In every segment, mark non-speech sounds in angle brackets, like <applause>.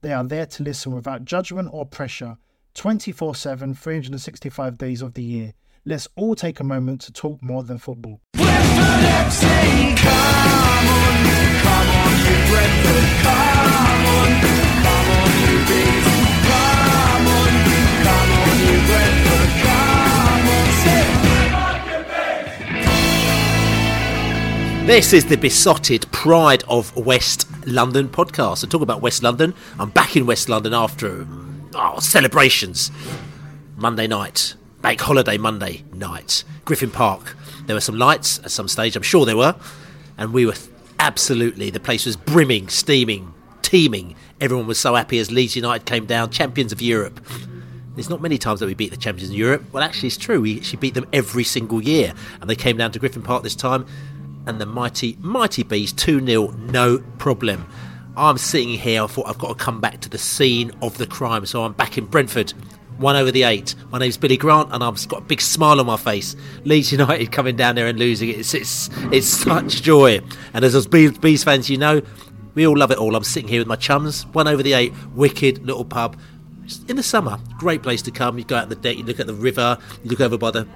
They are there to listen without judgment or pressure 24 7, 365 days of the year. Let's all take a moment to talk more than football. This is the Beesotted pride of West London podcast. I talk about West London. I'm back in West London after oh, celebrations. Monday night, bank holiday Monday night, Griffin Park. There were some lights at some stage, I'm sure there were, and we were absolutely, the place was brimming, steaming, teeming. Everyone was so happy as Leeds United came down, champions of Europe. There's not many times that we beat the champions in Europe. Well, actually, it's true. We actually beat them every single year, and they came down to Griffin Park this time and the mighty, mighty bees 2 0, no problem. I'm sitting here, I thought I've got to come back to the scene of the crime, so I'm back in Brentford. One Over The Ait. My name's Billy Grant, and I've got a big smile on my face. Leeds United <laughs> coming down there and losing it. It's, it's, it's such joy. And as us Bees fans, you know, we all love it all. I'm sitting here with my chums. One Over The Ait, wicked little pub. In the summer, great place to come. You go out the deck, you look at the river, you look over by the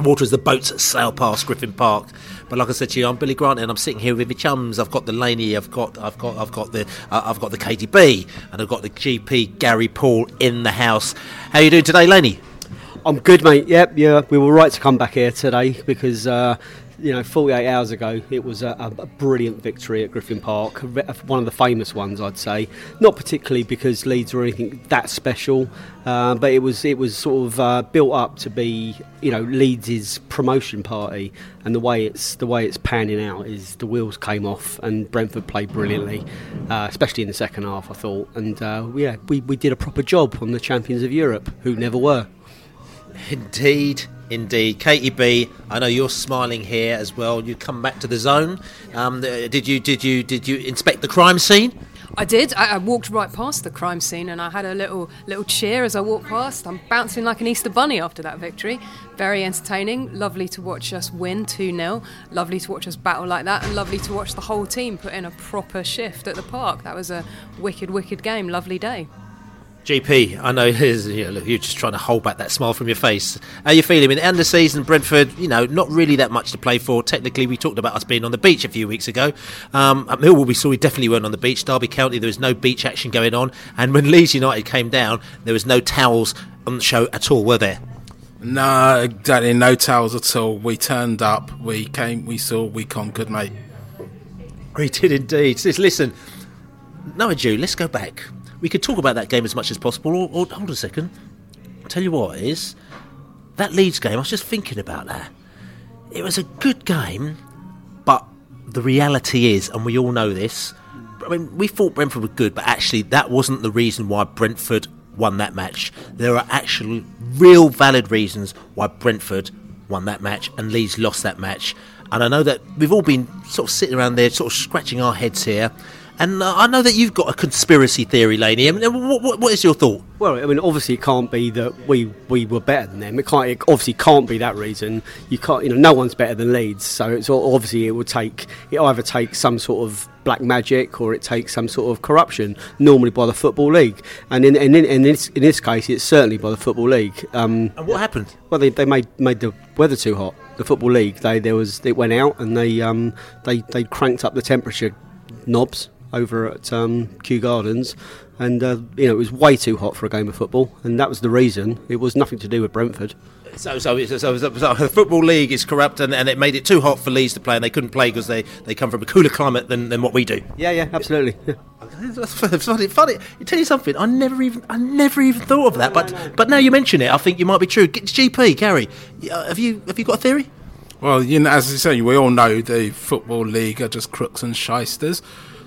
water as the boats sail past Griffin Park. But like I said to you, I'm Billy Grant, and I'm sitting here with my chums. I've got the Laney, I've got, I've got, I've got the, uh, I've got the KDB, and I've got the GP Gary Paul in the house. How you doing today, Laney? I'm good, mate. Yep, yeah. We were right to come back here today because uh, you know, 48 hours ago, it was a, a, brilliant victory at Griffin Park, one of the famous ones, I'd say. Not particularly because Leeds were anything that special, uh, but it was it was sort of uh, built up to be, you know, Leeds' promotion party, and the way it's the way it's panning out is the wheels came off, and Brentford played brilliantly, uh, especially in the second half, I thought, and uh, yeah, we we did a proper job on the champions of Europe, who never were. Indeed, indeed. Katie B, I know you're smiling here as well. You come back to the zone. Um, did you did you did you inspect the crime scene? I did. I, I, walked right past the crime scene, and I had a little little cheer as I walked past. I'm bouncing like an Easter bunny after that victory. Very entertaining. Lovely to watch us win two 0 Lovely to watch us battle like that, and lovely to watch the whole team put in a proper shift at the park. That was a wicked, wicked game. Lovely day. GP, I know, <laughs> you know look, you're just trying to hold back that smile from your face. How are you feeling? In the end of the season, Brentford, you know, not really that much to play for. Technically, we talked about us being on the beach a few weeks ago. Um, at Millwall, we saw we definitely weren't on the beach. Derby County, there was no beach action going on. And when <laughs> Leeds United came down, there was no towels on the show at all, were there? No, exactly, no towels at all. We turned up, we came, we saw, we conquered, mate. <laughs> We did indeed. Listen, Noah Jew, let's go back we could talk about that game as much as possible. Or, or hold a second. I'll tell you what is that Leeds game. I was just thinking about that. It was a good game, but the reality is, and we all know this. I mean, we thought Brentford were good, but actually, that wasn't the reason why Brentford won that match. There are actually real valid reasons why Brentford won that match and Leeds lost that match. And I know that we've all been sort of sitting around there, sort of scratching our heads here And I know that you've got a conspiracy theory, Laney. I mean, what, what, what is your thought? Well, I mean, obviously, it can't be that we, we were better than them. It can't. It obviously can't be that reason. You can't. You know, no one's better than Leeds. So it's obviously it would take. It either takes some sort of black magic or it takes some sort of corruption. Normally by the football league, and in in, in, in this in this case, it's certainly by the football league. Um, And what happened? well, they, they made made the weather too hot. The football league, they there was it went out and they um they they cranked up the temperature knobs over at um, Kew Gardens, and uh, you know it was way too hot for a game of football, and that was the reason. It was nothing to do with Brentford. So, so, so, so, so, so the football league is corrupt, and, and it made it too hot for Leeds to play, and they couldn't play because they, they come from a cooler climate than, than what we do. Yeah, yeah, absolutely. Yeah. That's <laughs> funny, funny. I tell you something. I never even, I never even thought of that. But, but now you mention it, I think you might be true. Get GP, Gary, uh, have you, have you got a theory? Well, you know, as you say, we all know the football league are just crooks and shysters.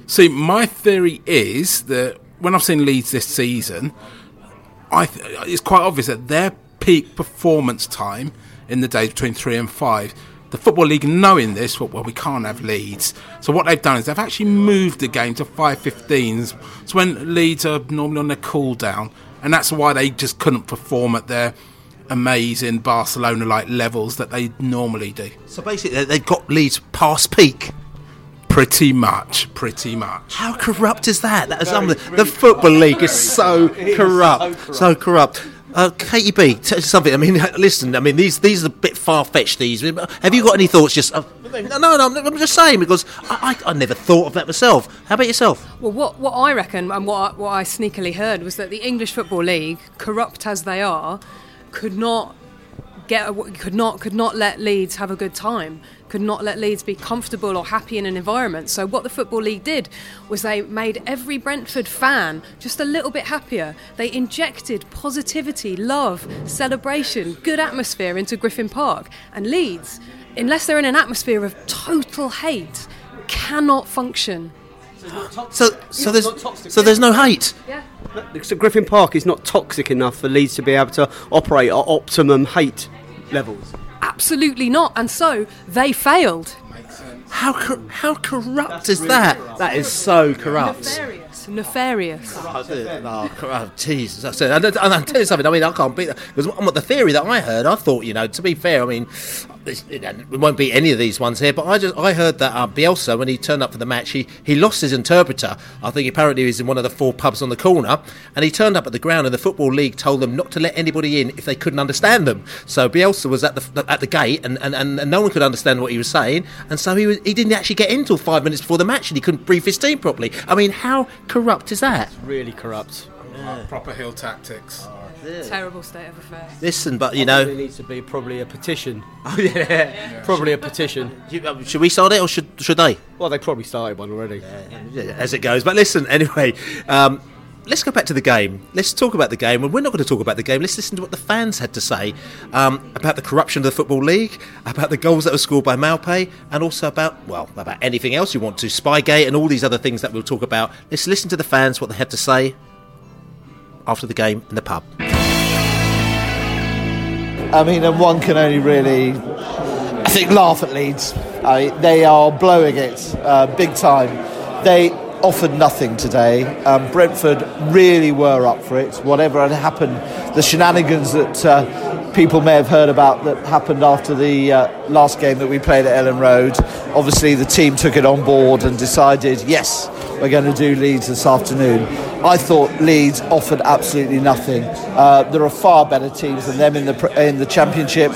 See, my theory is that when I've seen Leeds this season, I th- it's quite obvious that their peak performance time in the days between three and five. The football league, knowing this, well, well, we can't have Leeds. So what they've done is they've actually moved the game to five fifteens. So when Leeds are normally on their cool down, and that's why they just couldn't perform at their amazing Barcelona-like levels that they normally do. So basically, they- they've got Leeds past peak. Pretty much, pretty much. How corrupt is that? That is unbelievable. the football league is so corrupt, so corrupt. Uh, Katie B, tell us something. I mean, <laughs> listen. I mean, these these are a bit far fetched. These. Have you got any thoughts? Just uh, no, no, no. I'm, I'm just saying because I, I, I never thought of that myself. How about yourself? Well, what, what I reckon and what I, what I sneakily heard was that the English Football League, corrupt as they are, could not get a, could not could not let Leeds have a good time. Could not let Leeds be comfortable or happy in an environment. So what the Football League did was they made every Brentford fan just a little bit happier. They injected positivity, love, celebration, good atmosphere into Griffin Park. And Leeds, unless they're in an atmosphere of total hate, cannot function. So so there's so there's no hate. Yeah. So Griffin Park is not toxic enough for Leeds to be able to operate at optimum hate levels. Absolutely not. And so they failed. How cor- how corrupt is that? That is so corrupt. Nefarious. Nefarious. Oh, oh, Jesus! I said, and, and I'll tell you something. I mean, I can't beat that because the theory that I heard, I thought, you know, to be fair, I mean, this- it it won't be any of these ones here, but I just I heard that uh, Bielsa, when he turned up for the match, he, he lost his interpreter. I think apparently he was in one of the four pubs on the corner, and he turned up at the ground, and the football league told them not to let anybody in if they couldn't understand them. So Bielsa was at the at the gate, and, and, and, and no one could understand what he was saying, and so he was he didn't actually get in until five minutes before the match, and he couldn't brief his team properly. I mean, how corrupt is that? Really corrupt. Proper heel tactics. Terrible state of affairs. Listen, but you There know, needs to be probably a petition. <laughs> Oh yeah, probably a petition. you- uh, should we start it or should should they? Well, they probably started one already. Yeah, as it goes. But listen, <laughs> anyway, um, let's go back to the game. Let's talk about the game. And we're not going to talk about the game. Let's listen to what the fans had to say um, about the corruption of the Football League, about the goals that were scored by Maupay, and also about, well, about anything else you want to, Spygate, and all these other things that we'll talk about. Let's listen to the fans, what they had to say after the game in the pub. I mean, and one can only really, I think, laugh at Leeds. I they are blowing it uh, big time. They offered nothing today. Um, Brentford really were up for it. Whatever had happened, the shenanigans that uh, people may have heard about that happened after the uh, last game that we played at Elland Road. Obviously, the team took it on board and decided, yes, we're going to do Leeds this afternoon. I thought Leeds offered absolutely nothing. Uh, there are far better teams than them in the in the Championship.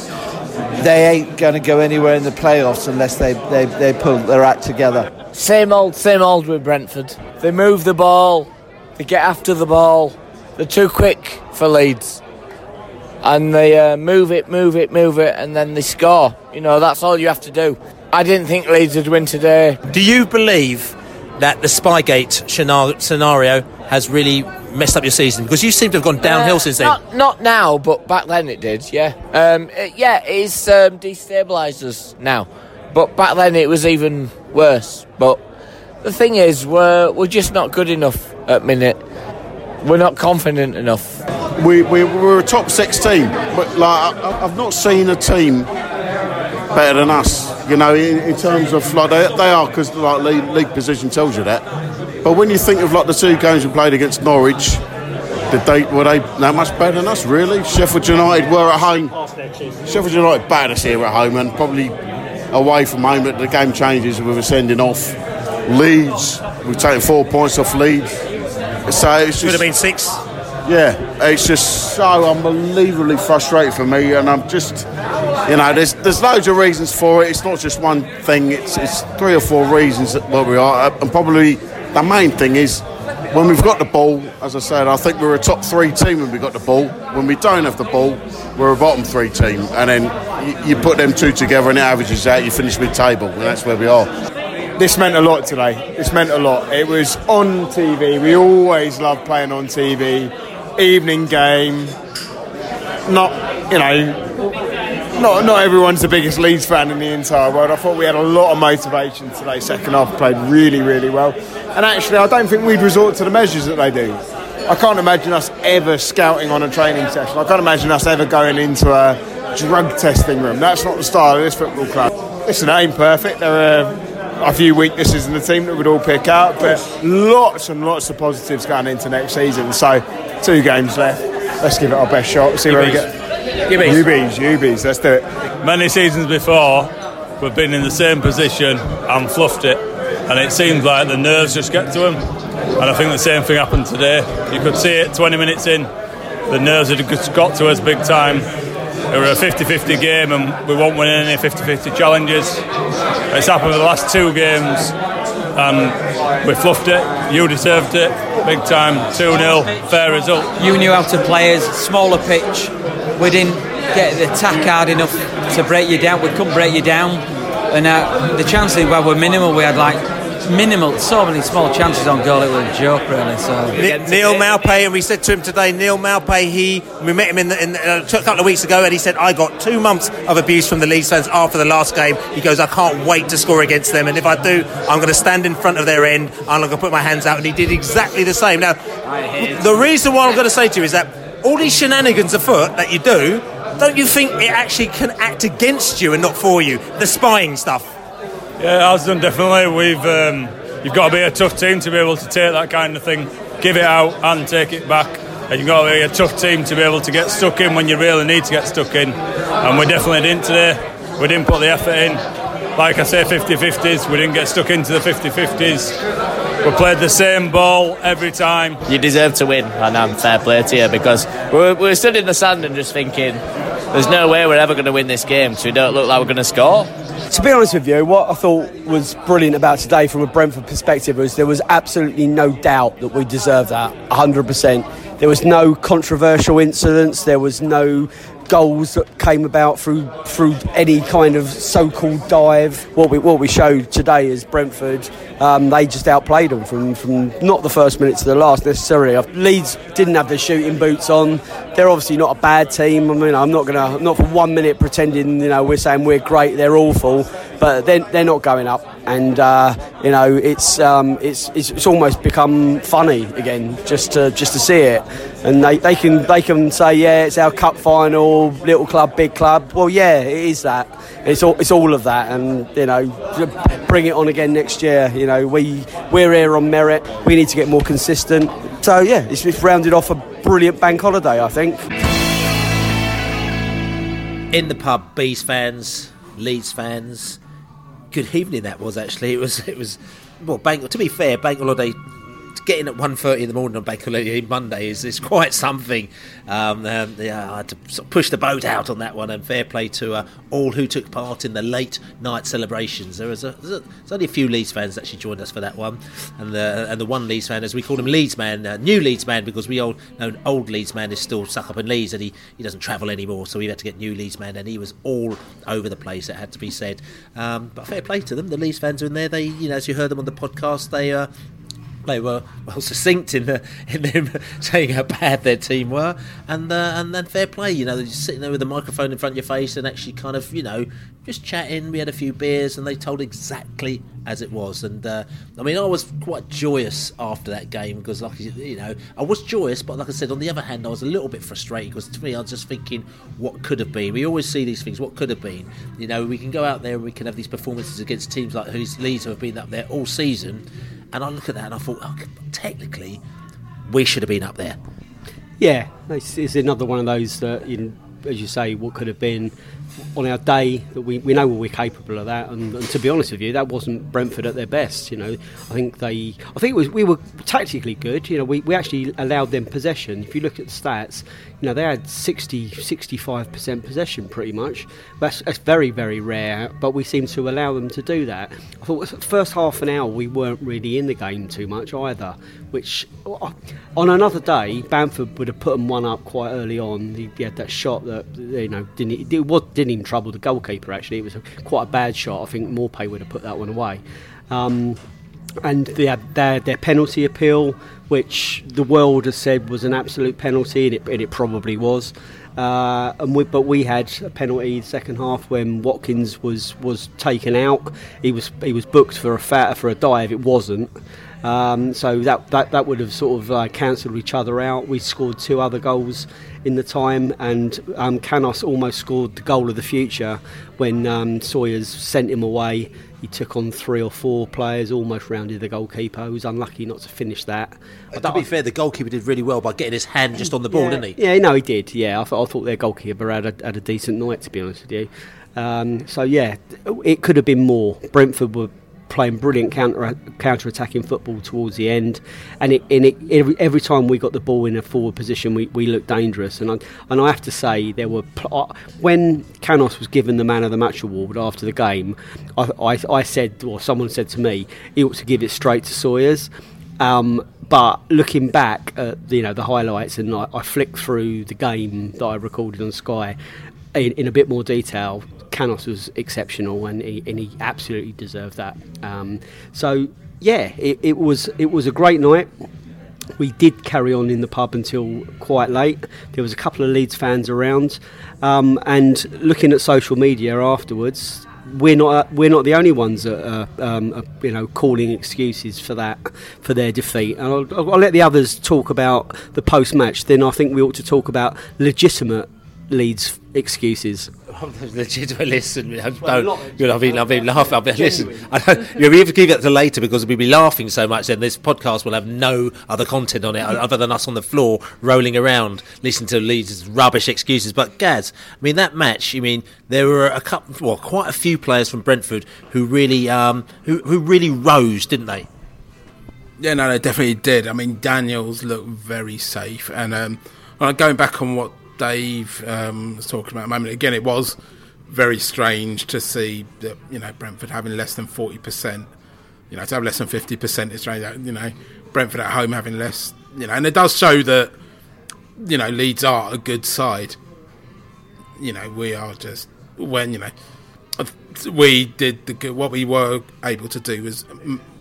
They ain't going to go anywhere in the playoffs unless they, they, they pull their act together. Same old, same old with Brentford. They move the ball, they get after the ball, they're too quick for Leeds. And they uh, move it, move it, move it, and then they score. You know, that's all you have to do. I didn't think Leeds would win today. Do you believe that the Spygate scenario has really messed up your season? Because you seem to have gone downhill Uh, since then. Not, not now, but back then it did, yeah. Um, it- yeah, it's um, destabilised us now. But back then it was even worse. But the thing is, we're, we're just not good enough at minute. We're not confident enough. we, we we're a top six team, but like I, I've not seen a team better than us. You know, in, in terms of like they, they are because like league, league position tells you that. But when you think of like the two games we played against Norwich, did they were they that much better than us? Really? Sheffield United were at home. Sheffield United battered us here at home, and probably away from home. But the game changes We were sending off. Leeds, we've taken four points off Leeds. So it's Should just, have been six. yeah, it's just so unbelievably frustrating for me, and I'm just, you know, there's there's loads of reasons for it. It's not just one thing. It's it's three or four reasons that where we are, and probably the main thing is when we've got the ball. As I said, I think we're a top three team when we've got the ball. When we don't have the ball, we're a bottom three team, and then you, you put them two together and it averages out. You finish mid-table, and that's where we are. This meant a lot today. This meant a lot. It was on TV. We always love playing on TV. Evening game. Not, you know, not not everyone's the biggest Leeds fan in the entire world. I thought we had a lot of motivation today. Second half played really, really well. And actually, I don't think we'd resort to the measures that they do. I can't imagine us ever scouting on a training session. I can't imagine us ever going into a drug testing room. That's not the style of this football club. Listen, it ain't perfect. There are a few weaknesses in the team that we'd all pick out, but lots and lots of positives going into next season. So, two games left. Let's give it our best shot. See where we get. Ubies. Ubies, Ubies. Let's do it. Many seasons before, we've been in the same position and fluffed it, and it seems like the nerves just get to them. And I think the same thing happened today. You could see it 20 minutes in, the nerves had got to us big time. It was a 50 50 game, and we won't win any 50 50 challenges. It's happened in the last two games, and we fluffed it. You deserved it, big time. 2 0, fair result. You knew how to play us, smaller pitch. We didn't get the attack hard enough to break you down. We couldn't break you down. And uh, the chances were minimal. We had like minimal, so many small chances on goal. It was a joke, really. So Neal Maupay, and we said to him today, Neal Maupay, he we met him in, the, in uh, a couple of weeks ago, and he said, "I got two months of abuse from the Leeds fans after the last game." He goes, "I can't wait to score against them, and if I do, I'm going to stand in front of their end. I'm going to put my hands out." And he did exactly the same. Now, the reason why I'm going to say to you is that all these shenanigans afoot that you do, don't you think it actually can act against you and not for you? The spying stuff. Yeah, has done definitely. We've um, you've got to be a tough team to be able to take that kind of thing, give it out and take it back. And you've got to be a tough team to be able to get stuck in when you really need to get stuck in. And we definitely didn't today. We didn't put the effort in. Like I say, 50-50s. We didn't get stuck into the 50-50s. We played the same ball every time. You deserve to win, and I'm fair play to you because we're, we're stood in the sand and just thinking, there's no way we're ever going to win this game because we don't look like we're going to score. To be honest with you, what I thought was brilliant about today from a Brentford perspective was there was absolutely no doubt that we deserved that 100%. There was no controversial incidents, there was no goals that came about through through any kind of so-called dive. What we what we showed today is Brentford. Um, they just outplayed them from, from not the first minute to the last necessarily. Leeds didn't have their shooting boots on. They're obviously not a bad team. I mean, I'm not gonna not for one minute pretending you know we're saying we're great. They're awful, but they're, they're not going up. And uh, you know it's, um, it's it's it's almost become funny again just to just to see it. And they, they can they can say yeah it's our cup final, little club, big club. Well yeah it is that. It's all it's all of that. And you know bring it on again next year. You know we we're here on merit. We need to get more consistent. So yeah it's, it's rounded off a brilliant bank holiday I think. in the pub, Bees fans, Leeds fans. Good evening that was actually. It was it was well bank to be fair, bank holiday getting at 1.30 in the morning on bank holiday Monday is, is quite something. Um, um, yeah, I had to sort of push the boat out on that one, and fair play to uh, all who took part in the late night celebrations. There was, a, there's only a few Leeds fans that actually joined us for that one, and the and the one Leeds fan, as we call him, Leeds man, uh, new Leeds man, because we old know old Leeds man is still stuck up in Leeds, and he, he doesn't travel anymore, so we had to get new Leeds man, and he was all over the place. It had to be said, um, but fair play to them. The Leeds fans are in there. They, you know, as you heard them on the podcast, they. Uh, they were well succinct in the in them <laughs> saying how bad their team were, and uh, and then fair play. You know, they're just sitting there with a microphone in front of your face and actually kind of you know just chatting. We had a few beers and they told exactly as it was. And uh, I mean, I was quite joyous after that game because, like you know, I was joyous, but like I said, on the other hand, I was a little bit frustrated because to me, I was just thinking what could have been. We always see these things, what could have been. You know, we can go out there and we can have these performances against teams like whose Leeds have been up there all season And I look at that and I thought, oh, technically, we should have been up there. Yeah, it's, it's another one of those that, you, as you say, what could have been on our day that we, we know we're capable of that. And, and, to be honest with you that wasn't Brentford at their best you know. I think they I think it was we were tactically good you know. We, we actually allowed them possession. If you look at the stats you know they had 60 65% possession pretty much. That's, that's very very rare but we seem to allow them to do that. I thought first half an hour we weren't really in the game too much either which uh, on another day Bamford would have put them one up quite early on. He, he had that shot that you know didn't it was, didn't even trouble the goalkeeper actually it was quite a bad shot I think Maupay would have put that one away um, and had their, their penalty appeal, which the world has said was an absolute penalty, and it, and it probably was. Uh, and we, but we had a penalty second half when Watkins was, was taken out. He was he was booked for a fat, for a dive. It wasn't. Um, so that, that that would have sort of uh, cancelled each other out. We scored two other goals in the time, and um, Canos almost scored the goal of the future when um, Sawyers sent him away he took on three or four players, almost rounded the goalkeeper. He was unlucky not to finish that. But to be fair, the goalkeeper did really well by getting his hand just on the ball, yeah, didn't he? Yeah, no, he did. Yeah, I, th- I thought their goalkeeper had a, had a decent night, to be honest with you. Um, so yeah, it could have been more. Brentford were playing brilliant counter counter attacking football towards the end, and it, and it every, every time we got the ball in a forward position, we, we looked dangerous. And I, and I have to say, there were pl- when Canos was given the man of the match award after the game, I, I, I said, or someone said to me, he ought to give it straight to Sawyers. Um, but looking back at you know the highlights, and I, I flicked through the game that I recorded on Sky in, in a bit more detail, Canos was exceptional, and he, and he absolutely deserved that. Um, so yeah, it, it, was it was a great night. We did carry on in the pub until quite late. There was a couple of Leeds fans around, um, and looking at social media afterwards, we're not we're not the only ones that are, um, are, you know calling excuses for that for their defeat. And I'll, I'll let the others talk about the post match. Then I think we ought to talk about legitimate Leeds excuses. <laughs> Legitimate, listen, don't, you know, I mean, I mean, laugh. I mean, listen, I don't, you know, we have to keep that to later because we'll be laughing so much. Then this podcast will have no other content on it other than us on the floor rolling around, listening to Leeds' rubbish excuses. But Gaz, I mean, that match. I mean, there were a couple, well, quite a few players from Brentford who really, um, who who really rose, didn't they? Yeah, no, they definitely did. I mean, Daniels looked very safe, and um, going back on what Dave um, was talking about a moment again, it was very strange to see that you know Brentford having less than forty percent. You know, to have less than fifty percent is strange. You know, Brentford at home having less. You know, and it does show that you know Leeds are a good side. You know, we are just when you know we did the good, what we were able to do was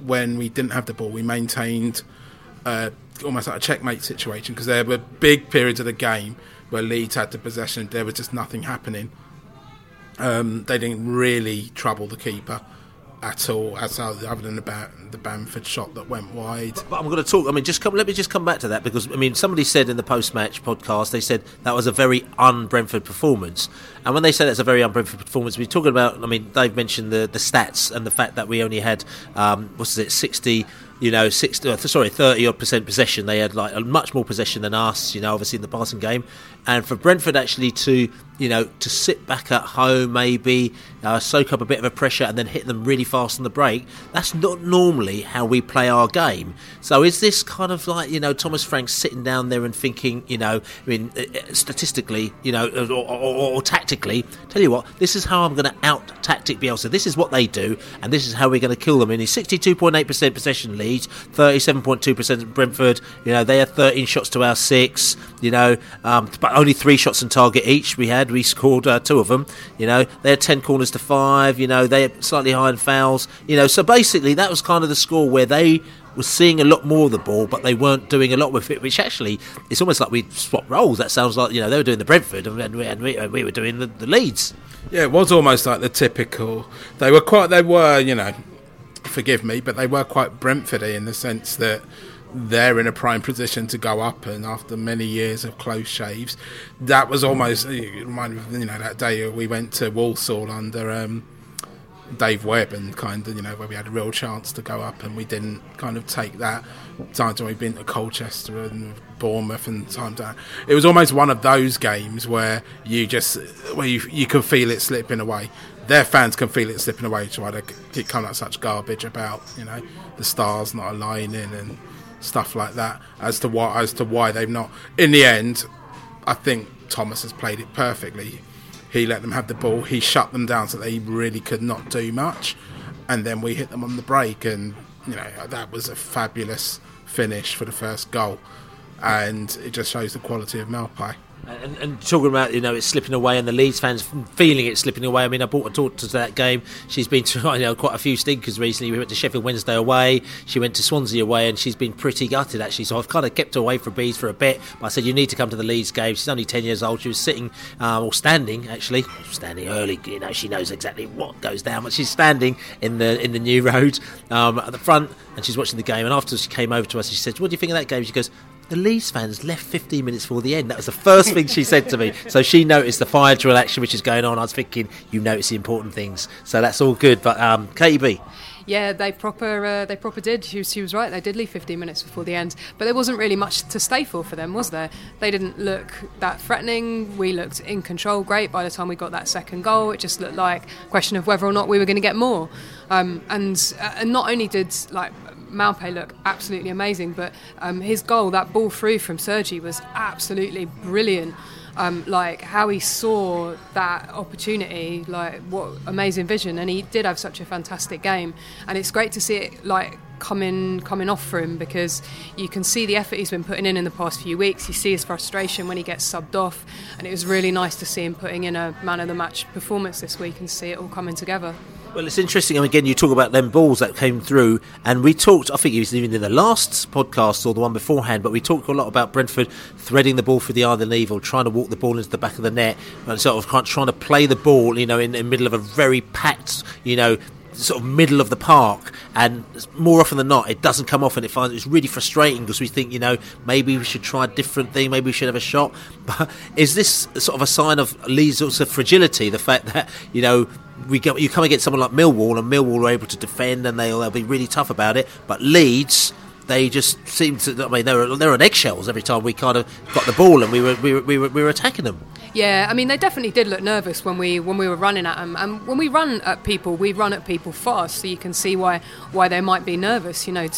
when we didn't have the ball, we maintained uh, almost like a checkmate situation because there were big periods of the game where Leeds had the possession, there was just nothing happening. Um, they didn't really trouble the keeper at all, other than the, the Bamford shot that went wide. But, but I'm going to talk. I mean, just come. Let me just come back to that because I mean, somebody said in the post-match podcast they said that was a very un-Brentford performance, and when they say that's a very un-Brentford performance, we're talking about. I mean, they've mentioned the the stats and the fact that we only had um, what's it, sixty you know, 60, uh, sorry, 30 odd percent possession. They had like much more possession than us, you know, obviously in the passing game. And for Brentford actually to, you know, to sit back at home, maybe uh, soak up a bit of a pressure and then hit them really fast on the break, that's not normally how we play our game. So is this kind of like, you know, Thomas Frank sitting down there and thinking, you know, I mean, uh, uh, statistically, you know, or, or, or tactically, tell you what, this is how I'm going to out tactic Bielsa. This is what they do, and this is how we're going to kill them. In his 62.8% possession lead, 37.2% Brentford. You know, they had 13 shots to our six, you know, um, only three shots on target each we had. We scored uh, two of them. You know, they had 10 corners to five. You know, they had slightly higher in fouls. You know, so basically that was kind of the score where they were seeing a lot more of the ball, but they weren't doing a lot with it. Which actually, it's almost like we swapped roles. That sounds like you know they were doing the Brentford and we, and we, and we were doing the, the. Yeah, it was almost like the typical. They were quite. They were, you know, forgive me, but they were quite Brentfordy in the sense that they're in a prime position to go up, and after many years of close shaves, that was almost. It reminded me, you know, that day we went to Walsall under um, Dave Webb and kind of you know where we had a real chance to go up and we didn't kind of take that. When we've been to Colchester and Bournemouth and times that it was almost one of those games where you just where you you can feel it slipping away. Their fans can feel it slipping away. To keep coming up such garbage about you know the stars not aligning and stuff like that as to why as to why they've not. In the end, I think Thomas has played it perfectly. He let them have the ball. He shut them down so they really could not do much, and then we hit them on the break, and you know that was a fabulous finish for the first goal, and it just shows the quality of Maupay. And, and, talking about you know it's slipping away and the Leeds fans feeling it slipping away. I mean, I brought a daughter to that game. She's been to <laughs> you know quite a few stinkers recently. We went to Sheffield Wednesday away. She went to Swansea away, and she's been pretty gutted actually. So I've kind of kept her away from bees for a bit. But I said you need to come to the Leeds game. She's only ten years old. She was sitting um, or standing actually, standing early. You know she knows exactly what goes down, but she's standing in the in the new <laughs> road um, at the front, and she's watching the game. And after she came over to us, she said, "What do you think of that game?" She goes the Leeds fans left 15 minutes before the end. That was the first thing she said to me. <laughs> So she noticed the fire drill action which is going on. I was thinking, you notice the important things. So that's all good. But um, KTB. Yeah, they proper uh, they proper did. She was, she was right. They did leave 15 minutes before the end, but there wasn't really much to stay for for them, was there? They didn't look that threatening. We looked in control, great. By the time we got that second goal, it just looked like a question of whether or not we were going to get more. Um, and uh, and not only did like Maupay look absolutely amazing, but um, his goal, that ball through from Sergi, was absolutely brilliant. Um, like how he saw that opportunity, like what amazing vision, and he did have such a fantastic game, and it's great to see it like coming coming off for him because you can see the effort he's been putting in in the past few weeks. You see his frustration when he gets subbed off, and it was really nice to see him putting in a man of the match performance this week and see it all coming together. Well, it's interesting. And again, you talk about them balls that came through, and we talked. I think it was even in the last podcast or the one beforehand, but we talked a lot about Brentford threading the ball through the island evil, trying to walk the ball into the back of the net, and sort of trying to play the ball, you know, in the middle of a very packed, you know, sort of middle of the park, and more often than not, it doesn't come off, and it finds it's really frustrating because we think, you know, maybe we should try a different thing, maybe we should have a shot. <laughs> But is this sort of a sign of Leeds' also fragility? The fact that you know we go, you come against someone like Millwall, and Millwall are able to defend, and they'll, they'll be really tough about it. But Leeds, they just seemed to. I mean, they were they're on eggshells every time we kind of got the ball, and we were we were, we were, we were attacking them. Yeah, I mean, they definitely did look nervous when we when we were running at them. And when we run at people, we run at people fast, so you can see why why they might be nervous. You know,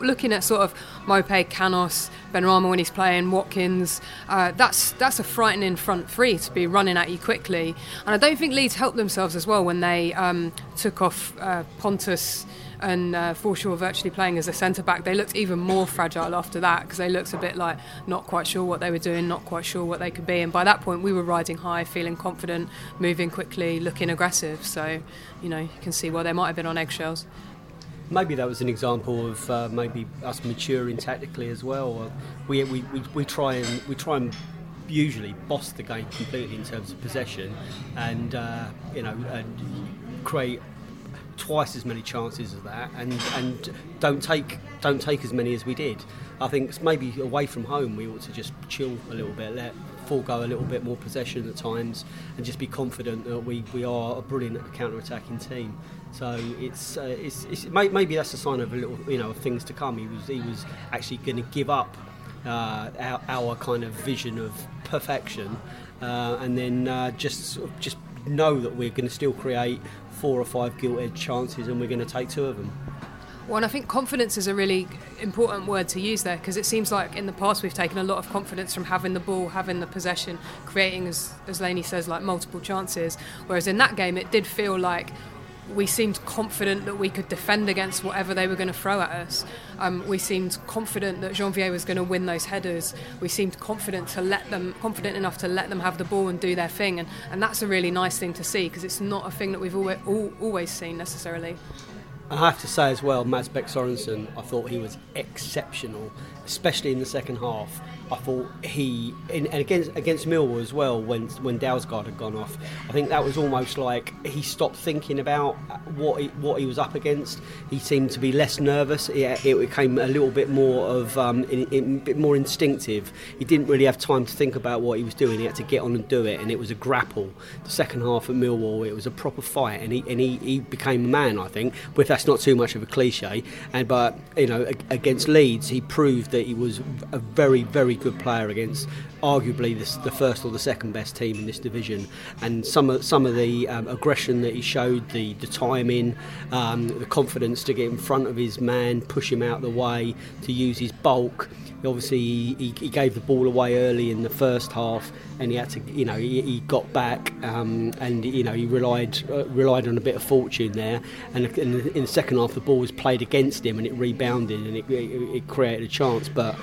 looking at sort of Maupay, Canos, Benrahma when he's playing, Watkins, uh, that's that's a frightening front three to be running at you quickly. And I don't think Leeds helped themselves as well when they um, took off uh, Pontus and uh, Forshaw virtually playing as a centre back. They looked even more fragile after that because they looked a bit like not quite sure what they were doing, not quite sure what they could be. And by that point, we were riding high, feeling confident, moving quickly, looking aggressive. So, you know, you can see why they might have been on eggshells maybe that was an example of uh, maybe us maturing tactically as well. We, we, we, we try and we try and usually boss the game completely in terms of possession, and uh, you know, and create twice as many chances as that, and and don't take don't take as many as we did. I think maybe away from home we ought to just chill a little bit, let forego a little bit more possession at times, and just be confident that we, we are a brilliant counter-attacking team. So it's, uh, it's, it's maybe that's a sign of a little you know things to come. He was he was actually going to give up uh, our, our, kind of vision of perfection, uh, and then uh, just just know that we're going to still create four or five gilt-edged chances, and we're going to take two of them. Well, and I think confidence is a really important word to use there because it seems like in the past we've taken a lot of confidence from having the ball, having the possession, creating, as, as Laney says, like multiple chances. Whereas in that game, it did feel like we seemed confident that we could defend against whatever they were going to throw at us. Um, we seemed confident that Janvier was going to win those headers. We seemed confident to let them, confident enough to let them have the ball and do their thing, and, and that's a really nice thing to see because it's not a thing that we've always, always seen necessarily. I have to say as well, Mads Bech Sorensen, I thought he was exceptional, especially in the second half. I thought he in, and against against Millwall as well when when Dalsgaard had gone off. I think that was almost like he stopped thinking about what he, what he was up against. He seemed to be less nervous. It, it became a little bit more of um, in, in, a bit more instinctive. He didn't really have time to think about what he was doing. He had to get on and do it, and it was a grapple. The second half at Millwall, it was a proper fight, and he and he, he became a man. I think, but that's not too much of a cliche. And but you know against Leeds, he proved that he was a very very good player against arguably the, the, first or the second best team in this division. And some of some of the um, aggression that he showed, the the timing, um, the confidence to get in front of his man, push him out the way, to use his bulk. Obviously, he, he gave the ball away early in the first half, and he had to, you know, he, he got back, um, and you know, he relied uh, relied on a bit of fortune there. And in the, in the second half, the ball was played against him, and it rebounded, and it, it, it created a chance. But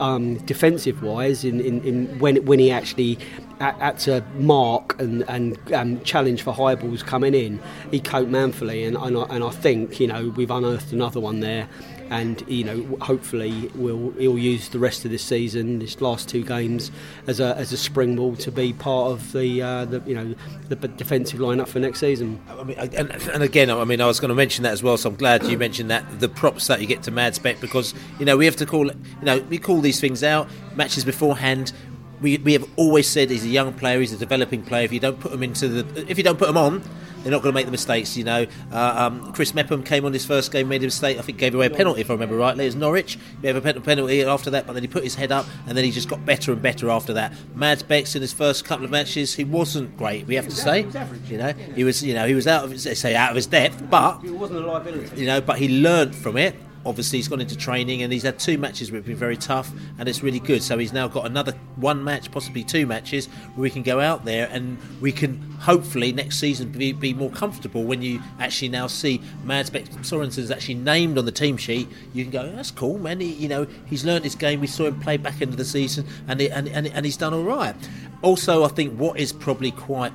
um, defensive wise in, in, in, when when he actually had to mark and, and um, challenge for high balls coming in, he coped manfully, and, and, I, and I think you know we've unearthed another one there and you know hopefully we'll he'll use the rest of this season, this last two games, as a as a springboard to be part of the uh, the you know the defensive lineup for next season. I mean, and, and again, I mean, I was going to mention that as well. So I'm glad you mentioned that the props that you get to Mads Bech because you know we have to call you know we call these things out matches beforehand we, we have always said he's a young player, he's a developing player. If you don't put him into the, if you don't put him on, they're not going to make the mistakes. You know, uh, um, Chris Mepham came on his first game, made a mistake. I think gave away a penalty, if I remember rightly. It's Norwich. He had a penalty after that, but then he put his head up, and then he just got better and better after that. Mads Bech's in his first couple of matches, he wasn't great. We have to say, you know, he was, you know, he was out of his, say out of his depth, but it wasn't a liability. You know, but he learnt from it obviously he's gone into training and he's had two matches which have been very tough and it's really good. So he's now got another one match possibly two matches where we can go out there and we can hopefully next season be, be more comfortable when you actually now see Mads Bech Sorensen's actually named on the team sheet. You can go that's cool man. He, you know he's learned his game. We saw him play back into the season and, and, and, and he's done all right. Also I think what is probably quite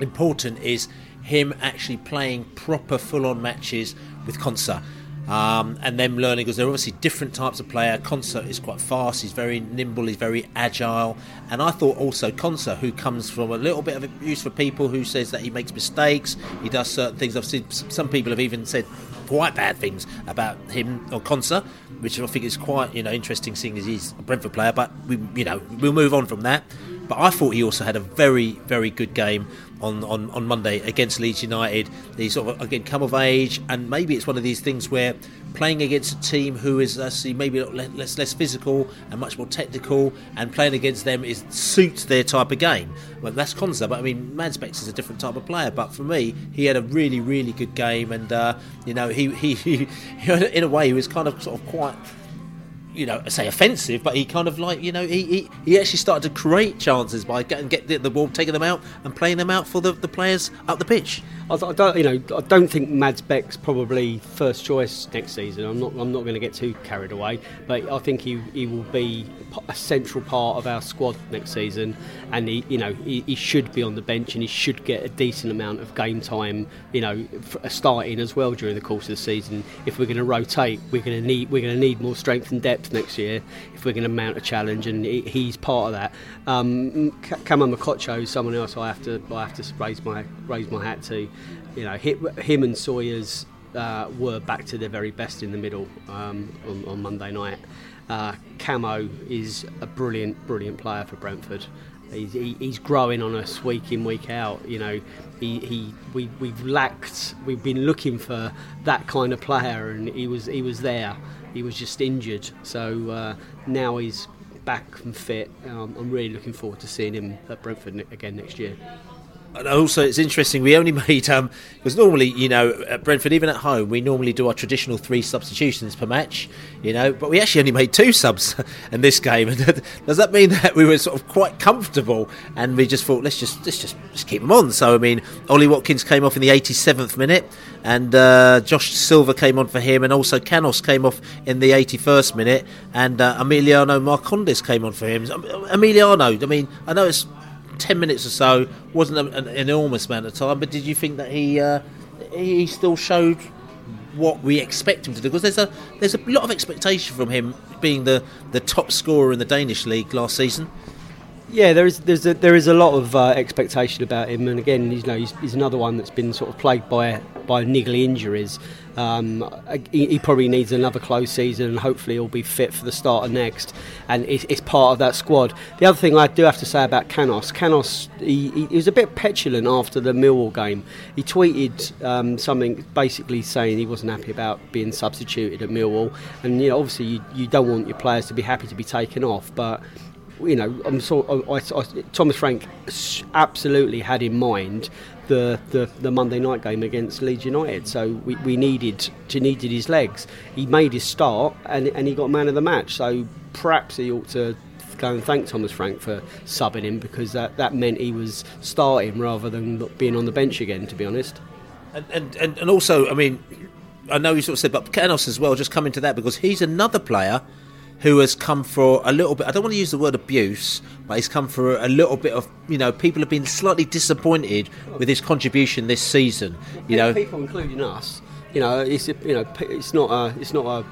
important is him actually playing proper full-on matches with Konsa um, and them learning because they're obviously different types of player. Konsa is quite fast, he's very nimble, he's very agile, and I thought also Konsa, who comes from a little bit of abuse for people who says that he makes mistakes, he does certain things. I've seen some people have even said quite bad things about him or Konsa, which I think is quite you know interesting, seeing as he's a Brentford player. But we you know we'll move on from that. But I thought he also had a very very good game on, on, on Monday against Leeds United. He's sort of again come of age, and maybe it's one of these things where playing against a team who is see maybe less less physical and much more technical, and playing against them is suits their type of game. Well, that's Konsa, but I mean Mads Bech is a different type of player. But for me, he had a really really good game, and uh, you know he, he, <laughs> he in a way he was kind of sort of quite you know, say offensive, but he kind of like, you know, he, he, he actually started to create chances by getting get the, the ball, taking them out, and playing them out for the, the players up the pitch. I, don't, you know, I don't think Mads Bech's probably first choice next season. I'm not, I'm not going to get too carried away, but I think he, he will be a central part of our squad next season, and he, you know, he, he should be on the bench and he should get a decent amount of game time, you know, starting as well during the course of the season. If we're going to rotate, we're going to need, we're going to need more strength and depth next year if we're going to mount a challenge, and he's part of that. Um, Kama Mokotjo is someone else I have to, I have to raise my, raise my hat to you know, him and Sawyers uh, were back to their very best in the middle um, on, on, Monday night. Uh, Camo is a brilliant, brilliant player for Brentford. He's, he, he's growing on us week in, week out. You know, he, he we, we've lacked, we've been looking for that kind of player, and he was he was there. He was just injured, so uh, now he's back and fit. Um, I'm really looking forward to seeing him at Brentford again next year and also it's interesting we only <laughs> made um because normally you know at Brentford even at home we normally do our traditional three substitutions per match you know but we actually only made two subs <laughs> in this game. <laughs> And does that mean that we were sort of quite comfortable? And we just thought let's just let's just, just keep them on. So I mean Ollie Watkins came off in the 87th minute and uh, Josh Dasilva came on for him and also Canos came off in the 81st minute and uh, Emiliano Marcondes came on for him. Emiliano I mean I know it's 10 minutes or so wasn't an, enormous amount of time, but did you think that he uh, he still showed what we expect him to do because there's a there's a lot of expectation from him being the the top scorer in the Danish league last season. Yeah, there is there's a, there is a lot of uh, expectation about him, and again, you know, he's, he's another one that's been sort of plagued by by niggly injuries. Um, he, he, probably needs another close season, and hopefully he'll be fit for the start of next. And it's, it's, part of that squad. The other thing I do have to say about Canos, Canos, he, he was a bit petulant after the Millwall game. He tweeted um, something basically saying he wasn't happy about being substituted at Millwall, and you know, obviously you, you don't want your players to be happy to be taken off, but you know, I'm so, I, I, Thomas Frank absolutely had in mind the, the, the, Monday night game against Leeds United. So we, we needed to needed his legs. He made his start and, and he got man of the match. So perhaps he ought to go and thank Thomas Frank for subbing him because that, that meant he was starting rather than being on the bench again. To be honest. And and, and, and also, I mean, I know you sort of said, but Canos as well. Just coming to that because he's another player who has come for a little bit. I don't want to use the word abuse, but he's come for a little bit of. You know, people have been slightly disappointed with his contribution this season. You know, people including us. You know, it's you know, it's not a, it's not a.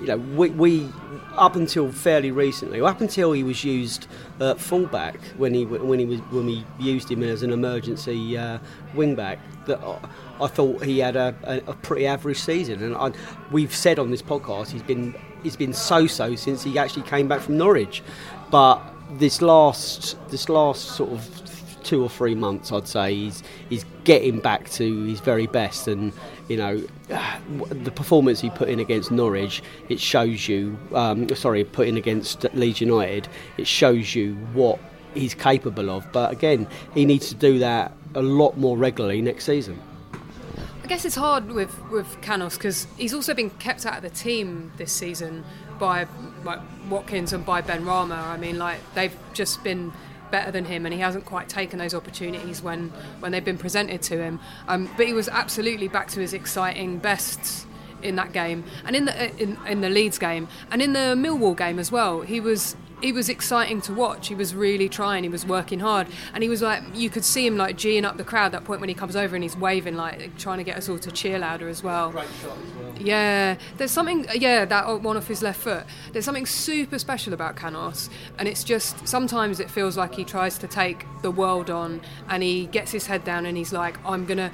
You know, we, we up until fairly recently, up until he was used uh, fullback when he when he was when we used him as an emergency uh, wingback. That I thought he had a, a, a pretty average season, and I, we've said on this podcast he's been he's been so-so since he actually came back from Norwich. But this last this last sort of two or three months, I'd say he's he's getting back to his very best, and you know <sighs> the performance he put in against Norwich, it shows you. Um, sorry, put in against Leeds United, it shows you what he's capable of. But again, he needs to do that a lot more regularly next season. I guess it's hard with with Canos because he's also been kept out of the team this season by like Watkins and by Benrahma. I mean, like they've just been better than him, and he hasn't quite taken those opportunities when when they've been presented to him. Um, but he was absolutely back to his exciting best in that game, and in the in, in the Leeds game, and in the Millwall game as well. He was he was exciting to watch. He was really trying. He was working hard, and he was like you could see him like geeing up the crowd. That point when he comes over and he's waving, like trying to get us all to cheer louder as well. Great shot as well. Yeah, there's something. Yeah, that one off his left foot. There's something super special about Canos, and it's just sometimes it feels like he tries to take the world on, and he gets his head down and he's like, I'm gonna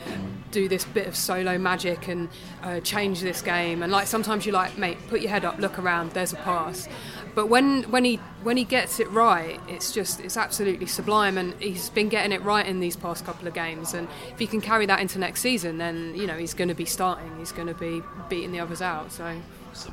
do this bit of solo magic and uh, change this game. And like sometimes you're like, mate, put your head up, look around. There's a pass. But when, when he when he gets it right, it's just it's absolutely sublime, and he's been getting it right in these past couple of games. And if he can carry that into next season, then you know he's going to be starting. He's going to be beating the others out. So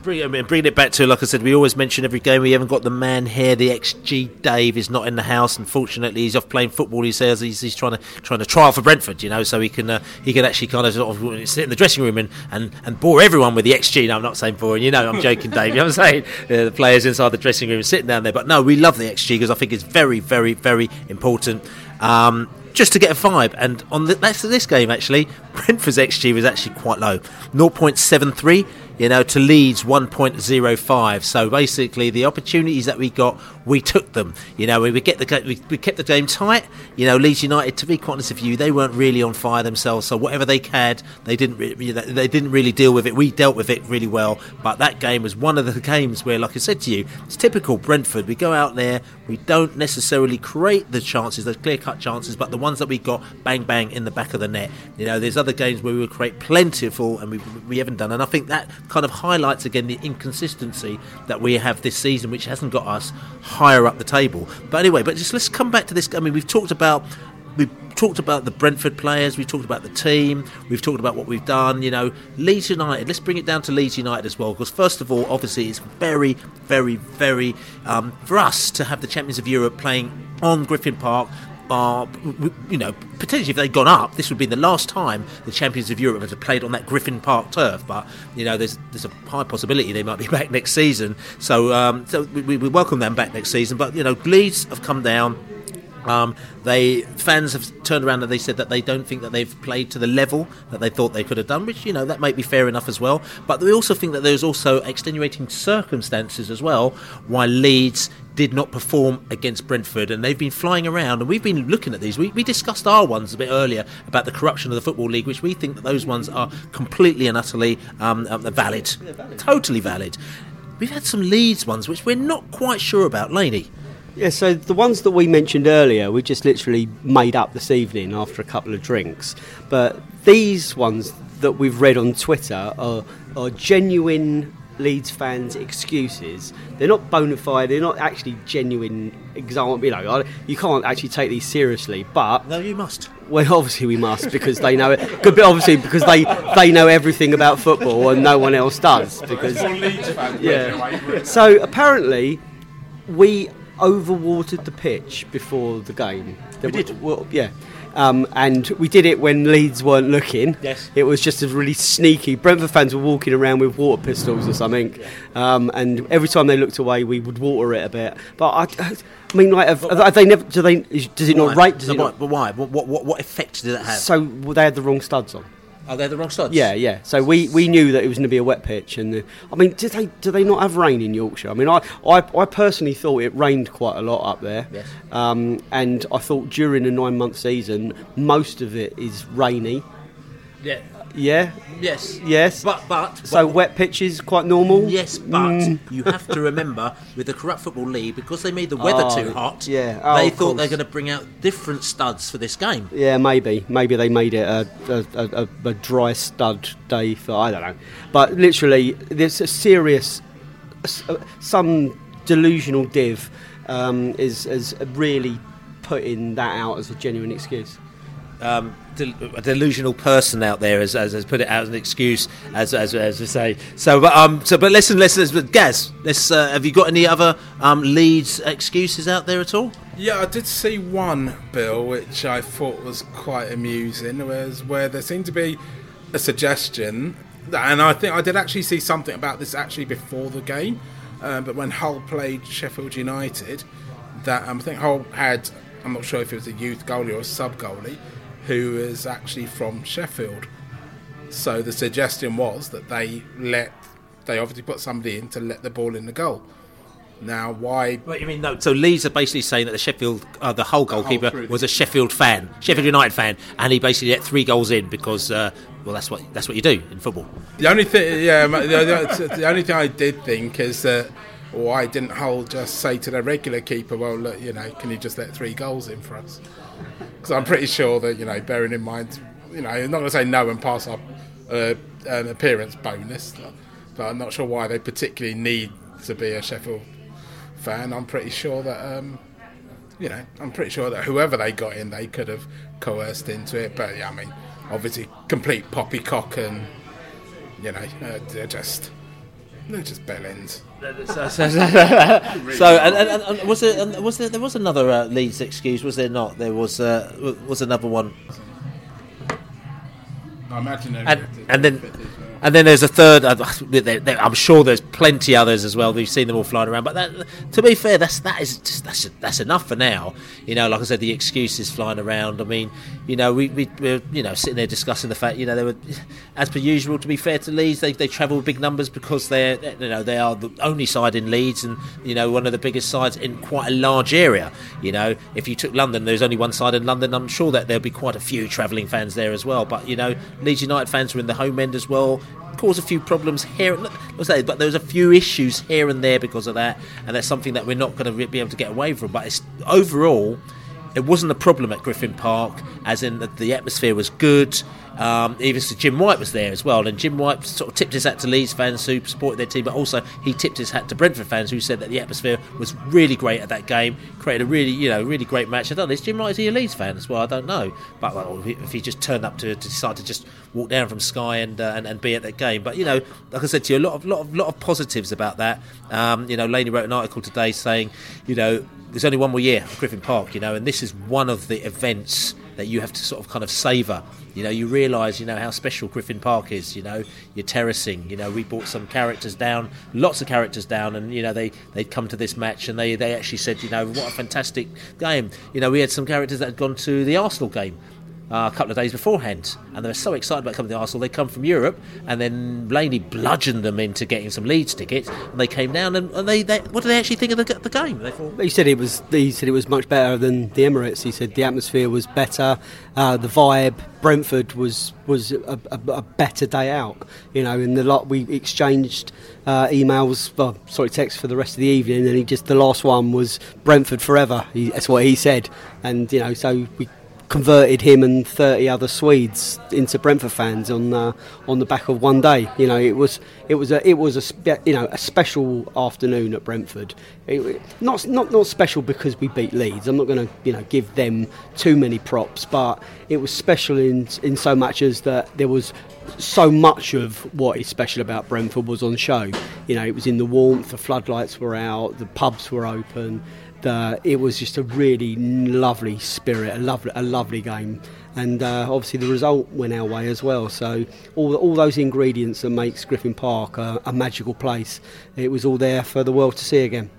Bring, I mean, bringing it back to, like I said, we always mention every game we haven't got the man here. The XG Dave is not in the house. Unfortunately, he's off playing football. He says he's, he's trying to trying to trial for Brentford, you know, so he can uh, he can actually kind of, sort of sit in the dressing room and, and, and bore everyone with the XG. No, I'm not saying boring, you know, I'm joking, Dave. You know what I'm saying? <laughs> Uh, the players inside the dressing room sitting down there, but no, we love the XG because I think it's very, very, very important. Um, just to get a vibe. And on the, that's this game actually, <laughs> Brentford's XG was actually quite low, 0.73 you know, to Leeds 1.05. So basically, the opportunities that we got, we took them. You know, we, we get the we, we kept the game tight. You know, Leeds United, to be quite honest with you, they weren't really on fire themselves. So whatever they had, they didn't re- you know, they didn't really deal with it. We dealt with it really well. But that game was one of the games where, like I said to you, it's typical Brentford. We go out there, we don't necessarily create the chances, the clear cut chances, but the ones that we got, bang bang in the back of the net. You know, there's other games where we would create plenty plentiful, and we we haven't done. And I think that kind of highlights again the inconsistency that we have this season, which hasn't got us higher up the table. But anyway, but just let's come back to this. I mean, we've talked about we've talked about the Brentford players, we've talked about the team, we've talked about what we've done. You know, Leeds United. Let's bring it down to Leeds United as well, because first of all, obviously, it's very, very, very um, for us to have the champions of Europe playing on Griffin Park are, you know, potentially if they'd gone up, this would be the last time the champions of Europe have played on that Griffin Park turf. But you know, there's there's a high possibility they might be <laughs> back next season. So um, so we, we welcome them back next season. But you know, Leeds have come down. Um, they fans have turned around and they said that they don't think that they've played to the level that they thought they could have done, which you know that might be fair enough as well. But we also think that there's also extenuating circumstances as well why Leeds did not perform against Brentford, and they've been flying around. And we've been looking at these. We, we discussed our ones a bit earlier about the corruption of the football league, which we think that those ones are completely and utterly um, um, valid, totally valid. We've had some Leeds ones which we're not quite sure about, Laney. Yeah, so the ones that we mentioned earlier, we just literally made up this evening after a couple of drinks. But these ones that we've read on Twitter are, are genuine Leeds fans' excuses. They're not bona fide. They're not actually genuine example. You know, I- you can't actually take these seriously. But no, you must. Well, <laughs> obviously we must because they know it. Good, but obviously because they they know everything about football and no one else does. Because yeah. So apparently, we overwatered the pitch before the game. We did. Well, yeah. Um, and we did it when Leeds weren't looking. Yes. It was just a really sneaky. Brentford fans were walking around with water pistols or something, um, and every time they looked away, we would water it a bit. But I, I mean, like, have, have they never? Do they? Does it not rate? Does No, it but- not? but why? What, what, what, what effect did that have? So well, they had the wrong studs on. Are they the wrong studs? Yeah, yeah. So we, we knew that it was going to be a wet pitch, and uh, I mean, did they do they not have rain in Yorkshire? I mean, I, I, I personally thought it rained quite a lot up there, Yes. um, and I thought during a nine month season, most of it is rainy. Yeah. Yeah. Yes. Yes. But but So wet pitches quite normal. Yes, but Mm. you have to remember with the corrupt football league because they made the weather Oh, too hot. yeah. Oh, they thought they're going to bring out different studs for this game. Yeah, maybe. Maybe they made it a, a, a, a, a dry stud day for, I don't know. But literally, there's a serious, uh, some delusional div um, is, is really putting that out as a genuine excuse. Um, a delusional person out there has, has put it out as an excuse, as as, as we say. So, but um, so but listen, listen, but Gaz, let's. Uh, have you got any other um, Leeds excuses out there at all? Yeah, I did see one, Bill, which I thought was quite amusing, was where there seemed to be a suggestion, and I think I did actually see something about this actually before the game, uh, but when Hull played Sheffield United, that um, I think Hull had, I'm not sure if it was a youth goalie or a sub goalie, who is actually from Sheffield. So the suggestion was that they let, they obviously put somebody in to let the ball in the goal. Now, why What you mean? No. So Leeds are basically saying that the Sheffield, uh, the Hull goalkeeper, through. was a Sheffield fan, Sheffield United fan, and he basically let three goals in because, uh, well, that's what that's what you do in football. The only thing, yeah, the, the, the only thing I did think is that why didn't Hull just say to the regular keeper, well, look, you know, can you just let three goals in for us? I'm pretty sure that, you know, bearing in mind, you know, I'm not going to say no and pass up uh, an appearance bonus, but I'm not sure why they particularly need to be a Sheffield fan. I'm pretty sure that, um, you know, I'm pretty sure that whoever they got in, they could have coerced into it. But yeah, I mean, obviously, complete poppycock and, you know, uh, they're just, they're just bellends. <laughs> So, so, so, and, and, and was there and was there there was another uh, Leeds excuse? Was there not? There was uh, was another one. I imagine and, and then and then there's a third. uh, I'm sure there's plenty others as well. We've seen them all flying around. But that, to be fair, that's that is just, that's that's enough for now. You know, like I said, the excuses flying around. I mean, you know, we, we we're you know sitting there discussing the fact. You know, they were as per usual. To be fair to Leeds, they they travel big numbers because they're you know they are the only side in Leeds and you know one of the biggest sides in quite a large area. You know, if you took London, there's only one side in London. I'm sure that there'll be quite a few travelling fans there as well. But you know, Leeds United fans are in the home end as well. Cause a few problems here, say, but there's a few issues here and there because of that, and that's something that we're not going to be able to get away from. But it's overall, it wasn't a problem at Griffin Park, as in that the atmosphere was good. Um, even so Jim White was there as well, and Jim White sort of tipped his hat to Leeds fans who supported their team, but also he tipped his hat to Brentford fans who said that the atmosphere was really great at that game, created a really, you know, really great match. I don't know, is Jim White is he a Leeds fan as well? I don't know, but well, if he just turned up to, to decide to just walk down from Sky and, uh, and and be at that game, but you know, like I said to you, a lot of lot of lot of positives about that. Um, you know, Laney wrote an article today saying, you know, there's only one more year at Griffin Park, you know, and this is one of the events that you have to sort of kind of savour. You know, you realise, you know, how special Griffin Park is. You know, you're terracing. You know, we brought some characters down, lots of characters down, and you know, they they'd come to this match and they they actually said, you know, what a fantastic game. You know, we had some characters that had gone to the Arsenal game uh, a couple of days beforehand, and they were so excited about coming to Arsenal. They come from Europe, and then Blaney bludgeoned them into getting some Leeds tickets, and they came down. And, and they, they, what did they actually think of the, the game? They thought, He said it was. He said it was much better than the Emirates. He said the atmosphere was better, uh, the vibe. Brentford was was a, a, a better day out. You know, in the lot we exchanged uh, emails, well, sorry, texts for the rest of the evening, and he just the last one was Brentford forever. He, that's what he said, and you know, so we converted him and 30 other Swedes into Brentford fans on uh, on the back of one day. You know, it was it was a it was a spe- you know a special afternoon at Brentford. It, not not not special because we beat Leeds. I'm not going to you know give them too many props, but it was special in in so much as that there was so much of what is special about Brentford was on show. You know, it was in the warmth, the floodlights were out, the pubs were open. The, it was just a really lovely spirit, a lovely, a lovely game, and uh, obviously the result went our way as well. So all all those ingredients that makes Griffin Park a, a magical place, it was all there for the world to see again.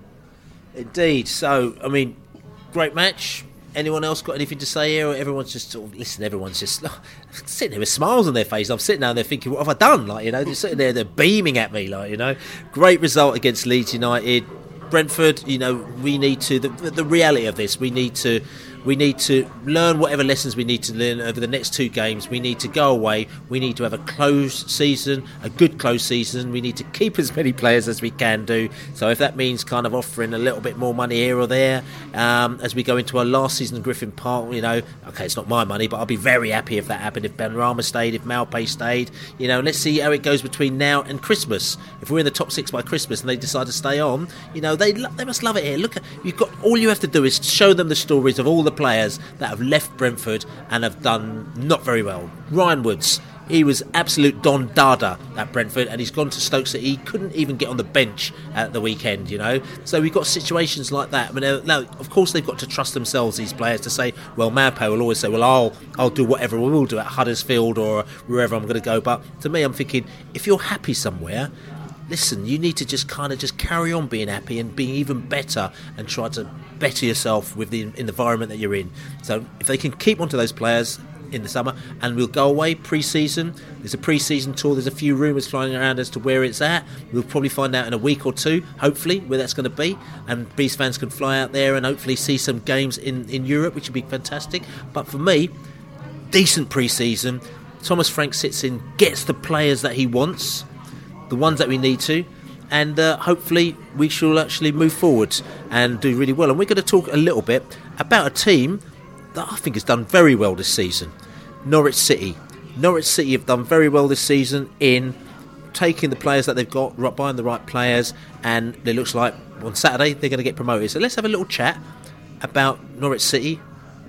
Indeed. So, I mean, great match. Anyone else got anything to say here? Or everyone's just sort listen. Everyone's just <laughs> sitting there with smiles on their face. I'm sitting down there thinking, what have I done? Like you know, they're sitting there, they're beaming at me. Like you know, great result against Leeds United. Brentford, you know, we need to the, the reality of this. We need to we need to learn whatever lessons we need to learn over the next two games. We need to go away. We need to have a closed season, a good closed season. We need to keep as many players as we can do. So if that means kind of offering a little bit more money here or there um, as we go into our last season in Griffin Park, you know, okay, it's not my money, but I'll be very happy if that happened. If Benrahma stayed, if Maupay stayed, you know, let's see how it goes between now and Christmas. If we're in the top six by Christmas and they decide to stay on, you know, they lo- they must love it here. Look, at, you've got all you have to do is show them the stories of all the players that have left Brentford and have done not very well. Ryan Woods, he was absolute Don Dada at Brentford, and he's gone to Stoke City. He couldn't even get on the bench at the weekend, you know. So we've got situations like that. I mean, uh, now, of course, they've got to trust themselves. These players to say, well, Maupay will always say, well, I'll I'll do whatever we will do at Huddersfield or wherever I'm going to go. But to me, I'm thinking, if you're happy somewhere, listen, you need to just kind of just carry on being happy and being even better and try to better yourself with the, environment that you're in. So if they can keep onto those players in the summer and we'll go away pre-season. There's a pre-season tour there's a few rumours flying around as to where it's at. We'll probably find out in a week or two hopefully where that's going to be. And beast fans can fly out there and hopefully see some games in, in europe which would be fantastic. But for me decent pre-season. Thomas frank sits in gets the players that he wants the ones that we need to, and uh, hopefully we shall actually move forward and do really well. And we're going to talk a little bit about a team that I think has done very well this season Norwich City. Norwich City have done very well this season in taking the players that they've got, buying the right players, and it looks like on Saturday they're going to get promoted. So let's have a little chat about Norwich City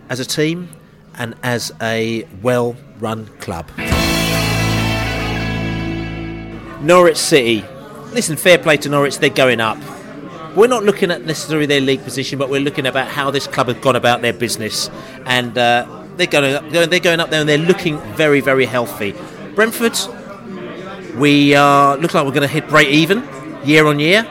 as a team and as a well run club. Norwich City. Listen, fair play to Norwich, they're going up. We're not looking at necessarily their league position, but we're looking about how this club has gone about their business, and uh, they're going up. They're going up there, and they're looking very, very healthy. Brentford, we uh, look like we're going to hit break even year on year.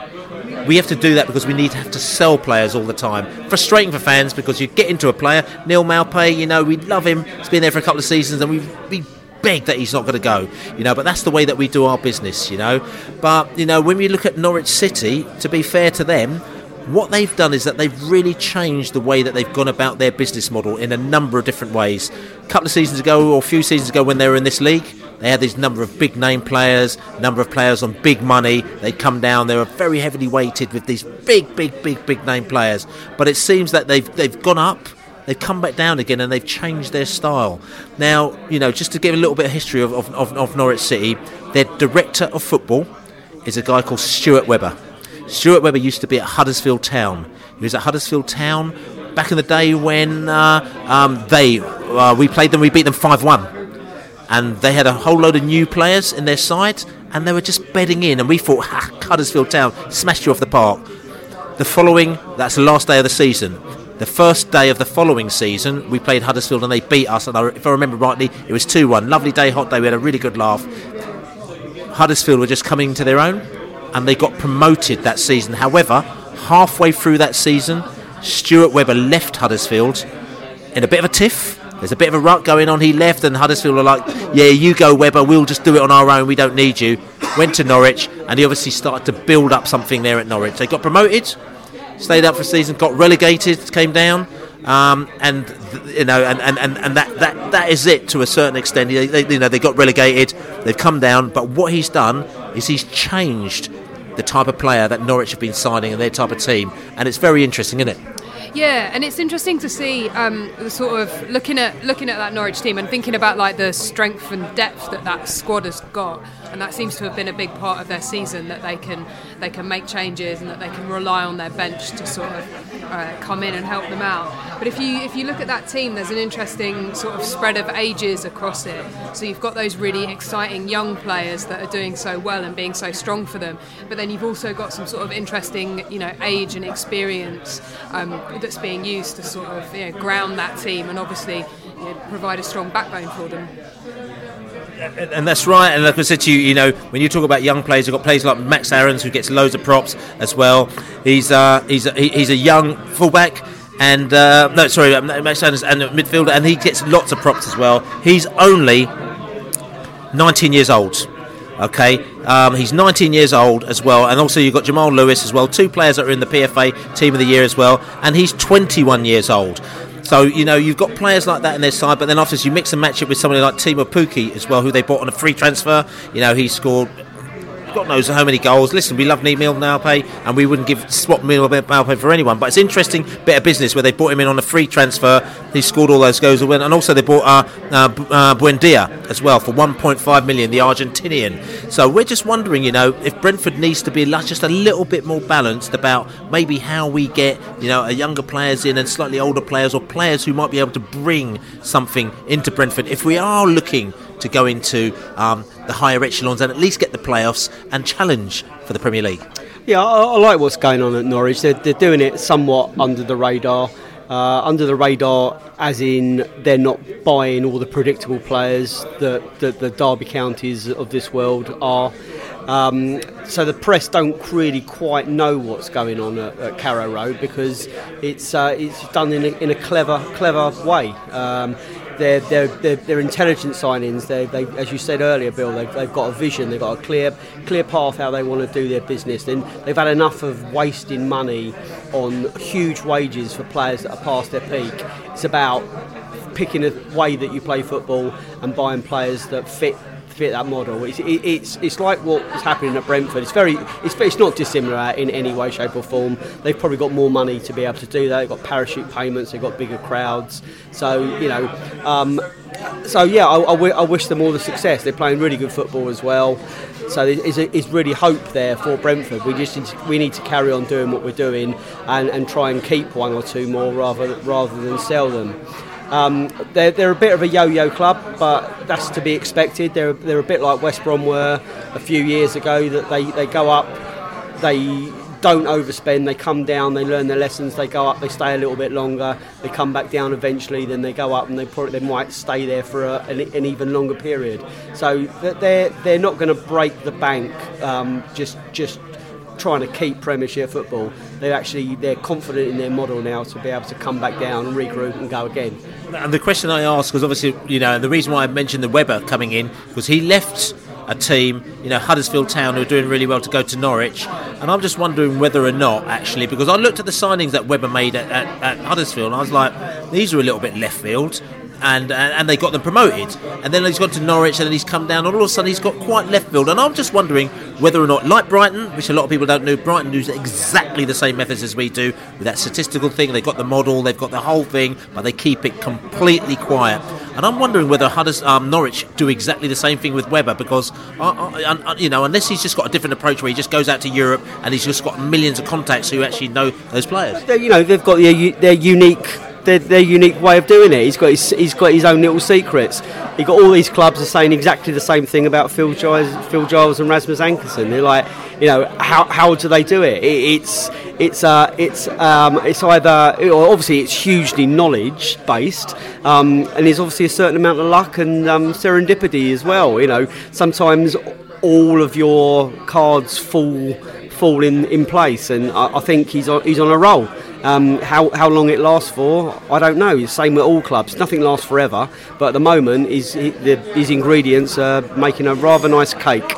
We have to do that because we need to have to sell players all the time. Frustrating for fans because you get into a player, Neal Maupay, you know, we love him. He's been there for a couple of seasons, and we we beg that he's not going to go, you know. But that's the way that we do our business, you know. But you know, when we look at Norwich City, to be fair to them, what they've done is that they've really changed the way that they've gone about their business model in a number of different ways. A couple of seasons ago, or a few seasons ago, when they were in this league, they had this number of big name players, number of players on big money. They come down. They were very heavily weighted with these big, big, big, big name players. But it seems that they've they've gone up they've come back down again and they've changed their style. Now, you know, just to give a little bit of history of, of, of, Norwich City, their director of football is a guy called Stuart Webber. Stuart Webber used to be at Huddersfield Town. He was at Huddersfield Town back in the day when uh, um, they uh, we played them, we beat them five one, and they had a whole load of new players in their side, and they were just bedding in, and we thought, ha, Huddersfield Town smashed you off the park. The following, that's the last day of the season The first day of the following season, we played Huddersfield and they beat us. And I, if I remember rightly, it was 2 1. Lovely day, hot day. We had a really good laugh. Huddersfield were just coming to their own and they got promoted that season. However, halfway through that season, Stuart Webber left Huddersfield in a bit of a tiff. There's a bit of a rut going on. He left, and Huddersfield were like, "Yeah, you go, Webber. We'll just do it on our own. We don't need you." Went to Norwich, and he obviously started to build up something there at Norwich. They got promoted, stayed up for a season, got relegated, came down, um, and you know, and, and, and, and that, that that is it to a certain extent. They, they, you know, they got relegated, they've come down, but what he's done is he's changed the type of player that Norwich have been signing and their type of team, and it's very interesting, isn't it? Yeah, and it's interesting to see um, the sort of looking at looking at that Norwich team and thinking about like the strength and depth that that squad has got, and that seems to have been a big part of their season that they can they can make changes and that they can rely on their bench to sort of uh, come in and help them out. But if you if you look at that team, there's an interesting sort of spread of ages across it. So you've got those really exciting young players that are doing so well and being so strong for them, but then you've also got some sort of interesting you know age and experience um, that's being used to sort of you know, ground that team and obviously you know, provide a strong backbone for them. And that's right. And like I said to you, you know, when you talk about young players, you've got players like Max Aarons, who gets loads of props as well. He's uh, he's a, he's a young fullback. And uh, no, sorry, Max Aarons and midfielder, and he gets lots of props as well. He's only 19 years old. Okay, um, he's 19 years old as well, and also you've got Jamal Lewis as well, two players that are in the PFA Team of the Year as well, and he's 21 years old. So you know you've got players like that in their side, but then after you mix and match it with somebody like Teemu Pukki as well, who they bought on a free transfer. You know he scored God knows how many goals. Listen, we love Neal Maupay, and we wouldn't give swap Neal Maupay for anyone. But it's interesting bit of business where they bought him in on a free transfer. He scored all those goals, and also they bought uh, uh, uh, Buendia as well for 1.5 million, the Argentinian. So we're just wondering, you know, if Brentford needs to be just a little bit more balanced about maybe how we get, you know, younger players in and slightly older players, or players who might be able to bring something into Brentford. If we are looking to go into um, the higher echelons and at least get the playoffs and challenge for the Premier League. Yeah, I, I like what's going on at Norwich. They're, they're doing it somewhat under the radar. Uh, under the radar, as in they're not buying all the predictable players that, that the Derby counties of this world are. Um, so the press don't really quite know what's going on at, at Carrow Road because it's uh, it's done in a, in a clever clever way. Um, they're, intelligent signings. They, they, as you said earlier, Bill, they've, they've got a vision. They've got a clear clear path how they want to do their business. Then they've had enough of wasting money on huge wages for players that are past their peak. It's about picking a way that you play football and buying players that fit fit that model. It's, it, it's, it's like what's happening at Brentford. It's very it's, it's not dissimilar in any way, shape or form. They've probably got more money to be able to do that. They've got parachute payments. They've got bigger crowds. So you know. Um, so yeah, I, I, w- I wish them all the success. They're playing really good football as well. So there's, there's really hope there for Brentford. We just need to, we need to carry on doing what we're doing and, and try and keep one or two more rather rather than sell them. Um, they're, they're a bit of a yo-yo club, but that's to be expected. They're, they're a bit like West Brom were a few years ago. That they, they go up, they don't overspend. They come down, they learn their lessons. They go up, they stay a little bit longer. They come back down eventually. Then they go up, and they probably they might stay there for a, an, an, even longer period. So they're they're not going to break the bank um, just just trying to keep Premiership football. They actually they're confident in their model now to be able to come back down and regroup and go again. And the question I ask was obviously you know the reason why I mentioned the Webber coming in was he left a team, you know, Huddersfield Town, who are doing really well to go to Norwich. And I'm just wondering whether or not, actually, because I looked at the signings that Webber made at, at, at Huddersfield, and I was like, these are a little bit left field and and they got them promoted. And then he's gone to Norwich, and then he's come down, and all of a sudden he's got quite left field. And I'm just wondering whether or not, like Brighton, which a lot of people don't know, Brighton use exactly the same methods as we do with that statistical thing. They've got the model, they've got the whole thing, but they keep it completely quiet. And I'm wondering whether Hudders, um, Norwich do exactly the same thing with Webber because uh, uh, you know, unless he's just got a different approach where he just goes out to Europe and he's just got millions of contacts who actually know those players. you know, they've got their, their unique their, their unique way of doing it. He's got his, he's got his own little secrets. He got all these clubs are saying exactly the same thing about Phil Giles, Phil Giles and Rasmus Ankersen. They're like, you know, how, how do they do it? it it's it's uh, it's um, it's either obviously it's hugely knowledge based, um, and there's obviously a certain amount of luck and um, serendipity as well. You know, sometimes all of your cards fall fall in, in place, and I, I think he's on, he's on a roll. Um, how, how long it lasts for, I don't know. Same with all clubs. Nothing lasts forever, but at the moment, his, his ingredients are making a rather nice cake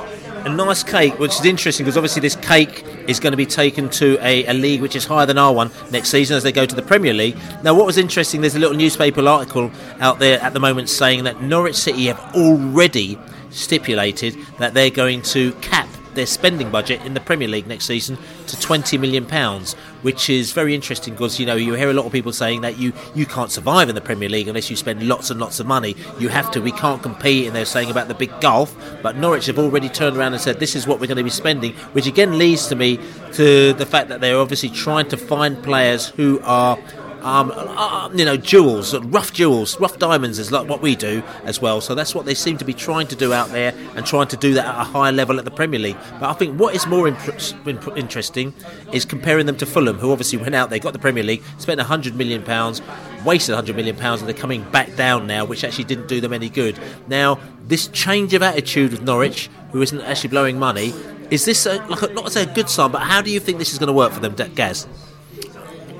a nice cake, which is interesting because obviously this cake is going to be taken to a, a, league which is higher than our one next season as they go to the Premier League. Now, what was interesting, there's a little newspaper article out there at the moment saying that Norwich City have already stipulated that they're going to cap their spending budget in the Premier League next season to 20 million pounds, which is very interesting because you know you hear a lot of people saying that you you can't survive in the Premier League unless you spend lots and lots of money. You have to. We can't compete, and they're saying about the big gulf. But Norwich have already turned around and said this is what we're going to be spending, which again leads to me to the fact that they're obviously trying to find players who are um, uh, you know, jewels, rough jewels, rough diamonds is like what we do as well. So that's what they seem to be trying to do out there and trying to do that at a higher level at the Premier League. But I think what is more imp- interesting is comparing them to Fulham, who obviously went out, they got the Premier League, spent 100 million pounds, wasted 100 million pounds, and they're coming back down now, which actually didn't do them any good. Now, this change of attitude with Norwich, who isn't actually blowing money, is this a, like a, not a good sign, but how do you think this is going to work for them, Gaz?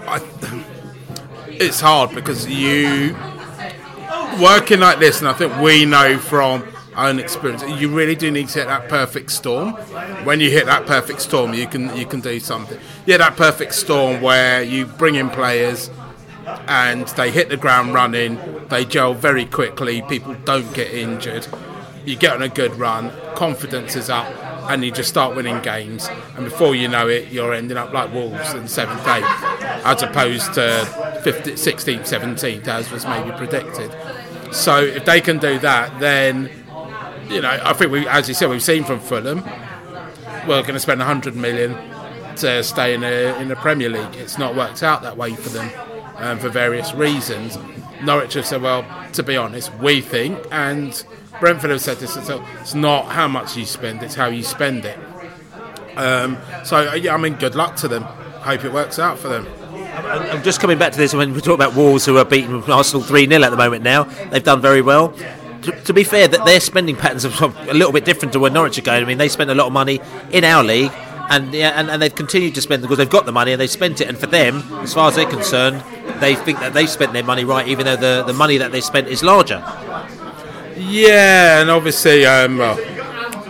I, it's hard because you working like this, and I think we know from our own experience, you really do need to hit that perfect storm. When you hit that perfect storm, you can you can do something. Yeah, that perfect storm where you bring in players and they hit the ground running, they gel very quickly, people don't get injured, you get on a good run, confidence is up, and you just start winning games. And before you know it, you're ending up like Wolves in seventh, eighth, as opposed to 15th, 16th, 17th, as was maybe predicted. So if they can do that, then you know I think we, as you said, we've seen from Fulham, we're going to spend 100 million to stay in a in the Premier League. It's not worked out that way for them um, for various reasons. Norwich have said, well, to be honest, we think and Brentford have said this. It's not how much you spend; it's how you spend it. Um, so uh, yeah, I mean, good luck to them. Hope it works out for them. I'm just coming back to this when we talk about Wolves, who are beating Arsenal three 0 at the moment. Now they've done very well. To, to, be fair, that their spending patterns are a little bit different to where Norwich are going. I mean, they spend a lot of money in our league, and yeah, and, and they've continued to spend because they've got the money and they've spent it. And for them, as far as they're concerned, they think that they've spent their money right, even though the, the money that they spent is larger. Yeah, and obviously, um,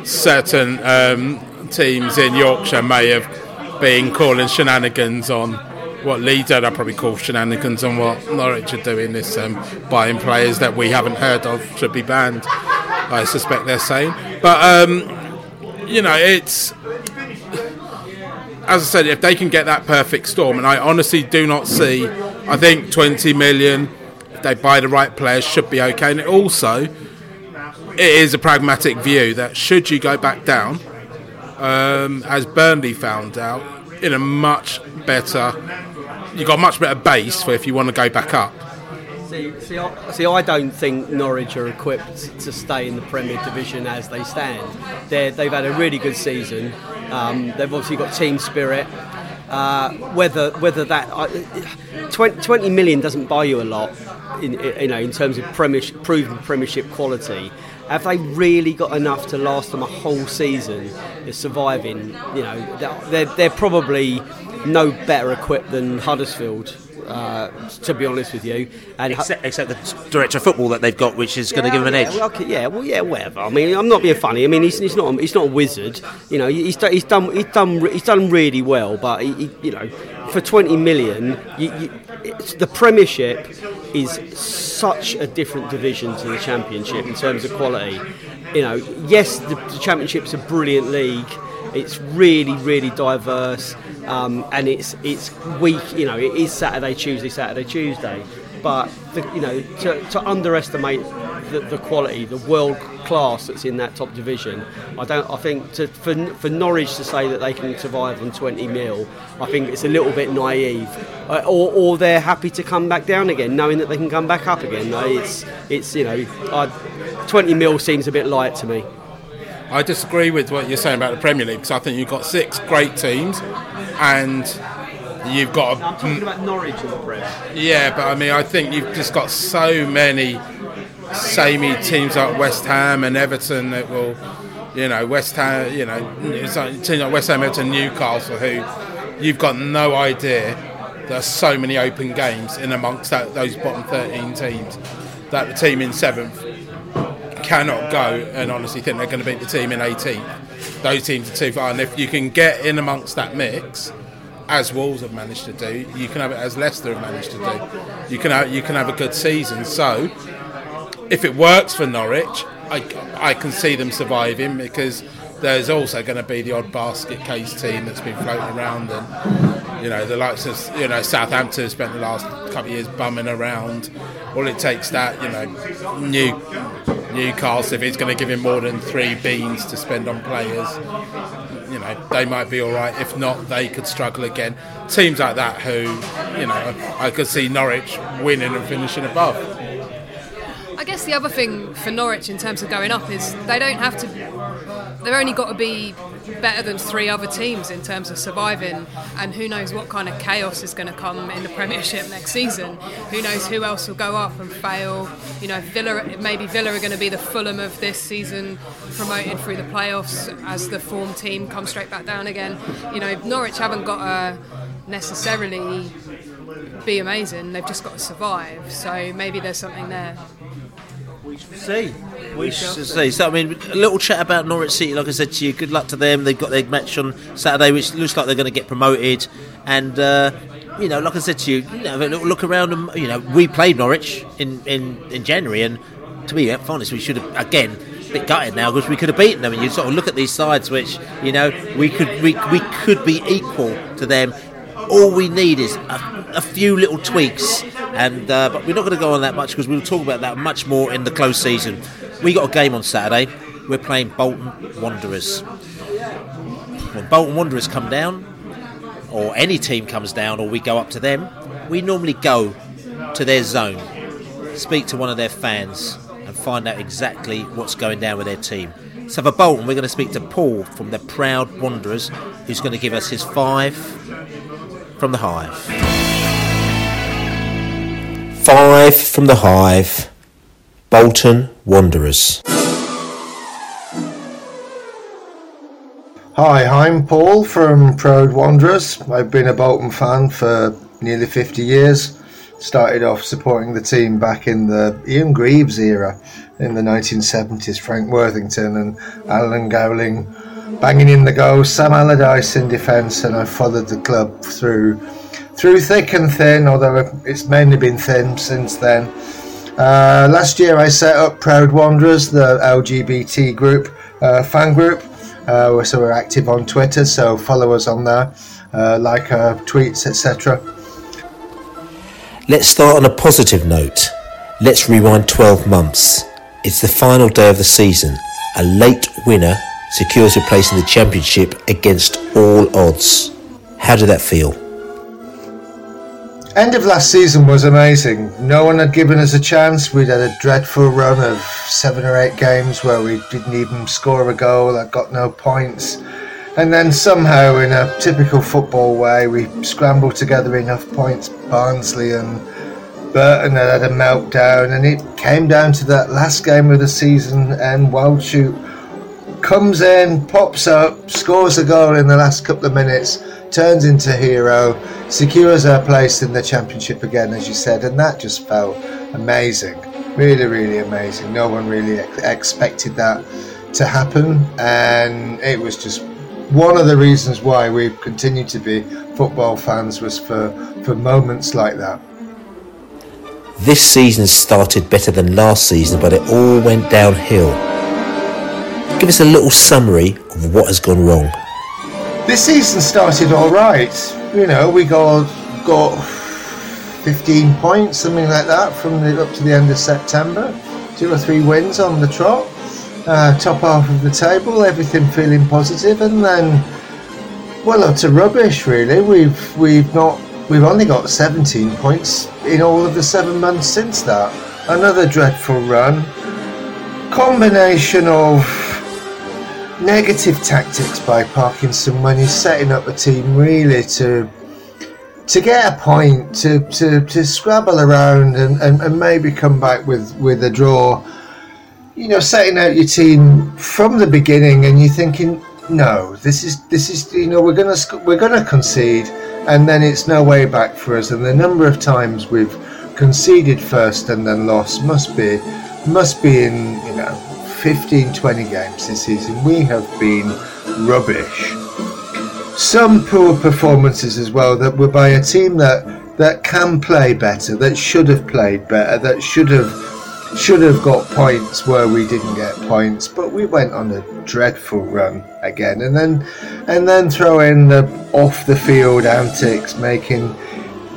certain um, teams in Yorkshire may have been calling shenanigans on what Leeds are. I probably call shenanigans on what Norwich are doing. This um, buying players that we haven't heard of should be banned. I suspect they're saying, but um, you know, it's as I said, if they can get that perfect storm, and I honestly do not see. I think 20 million, if they buy the right players, should be okay. And it also it is a pragmatic view that should you go back down, um, as Burnley found out, in a much better, you've got a much better base for if you want to go back up. See, see, I, see, I don't think Norwich are equipped to stay in the Premier Division as they stand. they have had a really good season. Um, they've obviously got team spirit. Uh, whether whether that uh, 20, 20 million doesn't buy you a lot, in, you know, in terms of premiership, proven Premiership quality. Have they really got enough to last them a whole season? Surviving, you know, they're, they're probably no better equipped than Huddersfield. Uh, to be honest with you, and except, except, the director of football that they've got, which is yeah, going to give them an yeah, edge. Well, okay, yeah, well, yeah, whatever. I mean, I'm not being funny. I mean, he's, he's not he's not a wizard. You know, he's, he's done he's done he's done really well, but he, he, you know, for 20 million, you, you, the Premiership is such a different division to the Championship in terms of quality. You know, yes, the, the Championship's a brilliant league. It's really, really diverse, um, and it's it's week. You know, it is Saturday, Tuesday, Saturday, Tuesday. But the, you know, to, to underestimate the, the quality, the world class that's in that top division. I don't. I think to, for for Norwich to say that they can survive on 20 mil, I think it's a little bit naive. Uh, or, or they're happy to come back down again, knowing that they can come back up again. It's it's you know, I, 20 mil seems a bit light to me. I disagree with what you're saying about the Premier League because I think you've got six great teams, and you've got. I'm talking about Norwich in the Prem. Yeah, but I mean, I think you've just got so many samey teams like West Ham and Everton that will, you know, West Ham, you know, like teams like West Ham, Everton, Newcastle, who you've got no idea. There are so many open games in amongst that, those bottom 13 teams that the team in seventh cannot go and honestly think they're going to beat the team in 18th. Those teams are too far, and if you can get in amongst that mix, as Wolves have managed to do, you can have it as Leicester have managed to do. You can have, you can have a good season. So, if it works for Norwich, I, I can see them surviving because there's also going to be the odd basket case team that's been floating around, and you know the likes of you know Southampton spent the last couple of years bumming around. All it takes that you know new Newcastle if it's going to give him more than three beans to spend on players. You know they might be all right. If not, they could struggle again. Teams like that who you know I could see Norwich winning and finishing above. I guess the other thing for Norwich in terms of going up is they don't have to. They've only got to be better than three other teams in terms of surviving, and who knows what kind of chaos is going to come in the Premiership next season. Who knows who else will go up and fail? You know, Villa, maybe Villa are going to be the Fulham of this season, promoted through the playoffs as the form team, come straight back down again. You know, Norwich haven't got to necessarily be amazing. They've just got to survive. So maybe there's something there. We shall see. We shall see. So, I mean, a little chat about Norwich City. Like I said to you, good luck to them. They've got their match on Saturday, which looks like they're going to get promoted. And uh, you know, like I said to you, you know, have a little look around. And you know, we played Norwich in, in, in January, and to be honest, we should have again. a Bit gutted now because we could have beaten them, and you sort of look at these sides, which you know we could we, we could be equal to them. All we need is a, a few little tweaks, and uh, but we're not going to go on that much because we'll talk about that much more in the close season. We got a game on Saturday. We're playing Bolton Wanderers. When Bolton Wanderers come down, or any team comes down, or we go up to them, we normally go to their zone, speak to one of their fans, and find out exactly what's going down with their team. So for Bolton, we're going to speak to Paul from the Proud Wanderers, who's going to give us his five from the Hive. Five from the Hive, Bolton Wanderers. Hi, I'm Paul from Proud Wanderers. I've been a Bolton fan for nearly 50 years. Started off supporting the team back in the Ian Greaves era in the 1970s. Frank Worthington and Alan Gowling banging in the goals, Sam Allardyce in defence, and I've followed the club through through thick and thin, although it's mainly been thin since then. Uh, last year I set up Proud Wanderers, the LGBT group, uh, fan group. Uh, so we're active on Twitter, so follow us on there, uh, like our tweets, etc. Let's start on a positive note. Let's rewind 12 months. It's the final day of the season. A late winner secures a place in the championship against all odds. How did that feel? End of last season was amazing. No one had given us a chance. We'd had a dreadful run of seven or eight games where we didn't even score a goal, I got no points. And then somehow, in a typical football way, we scrambled together enough points. Barnsley and Burton had had a meltdown, and it came down to that last game of the season. And Wildschut comes in, pops up, scores a goal in the last couple of minutes, turns into hero, secures her place in the championship again, as you said, and that just felt amazing. Really, really amazing. No one really ex- expected that to happen, and it was just one of the reasons why we've continued to be football fans was for, for moments like that. This season started better than last season, but it all went downhill. Give us a little summary of what has gone wrong. This season started all right. You know, we got got 15 points, something like that, from the, up to the end of September. Two or three wins on the trot. Uh, top half of the table, everything feeling positive, and then well, utter rubbish. Really, we've we've not we've only got 17 points in all of the seven months since that. Another dreadful run. Combination of negative tactics by Parkinson when he's setting up a team really to to get a point, to, to, to scrabble around and, and, and maybe come back with, with a draw, you know, setting out your team from the beginning and you're thinking, no, this is this is you know we're gonna we're gonna concede, and then it's no way back for us. And the number of times we've conceded first and then lost must be must be in you know 15, 20 games this season. We have been rubbish. Some poor performances as well that were by a team that that can play better, that should have played better, that should have should have got points where we didn't get points, but we went on a dreadful run again, and then and then throw in the off the field antics, making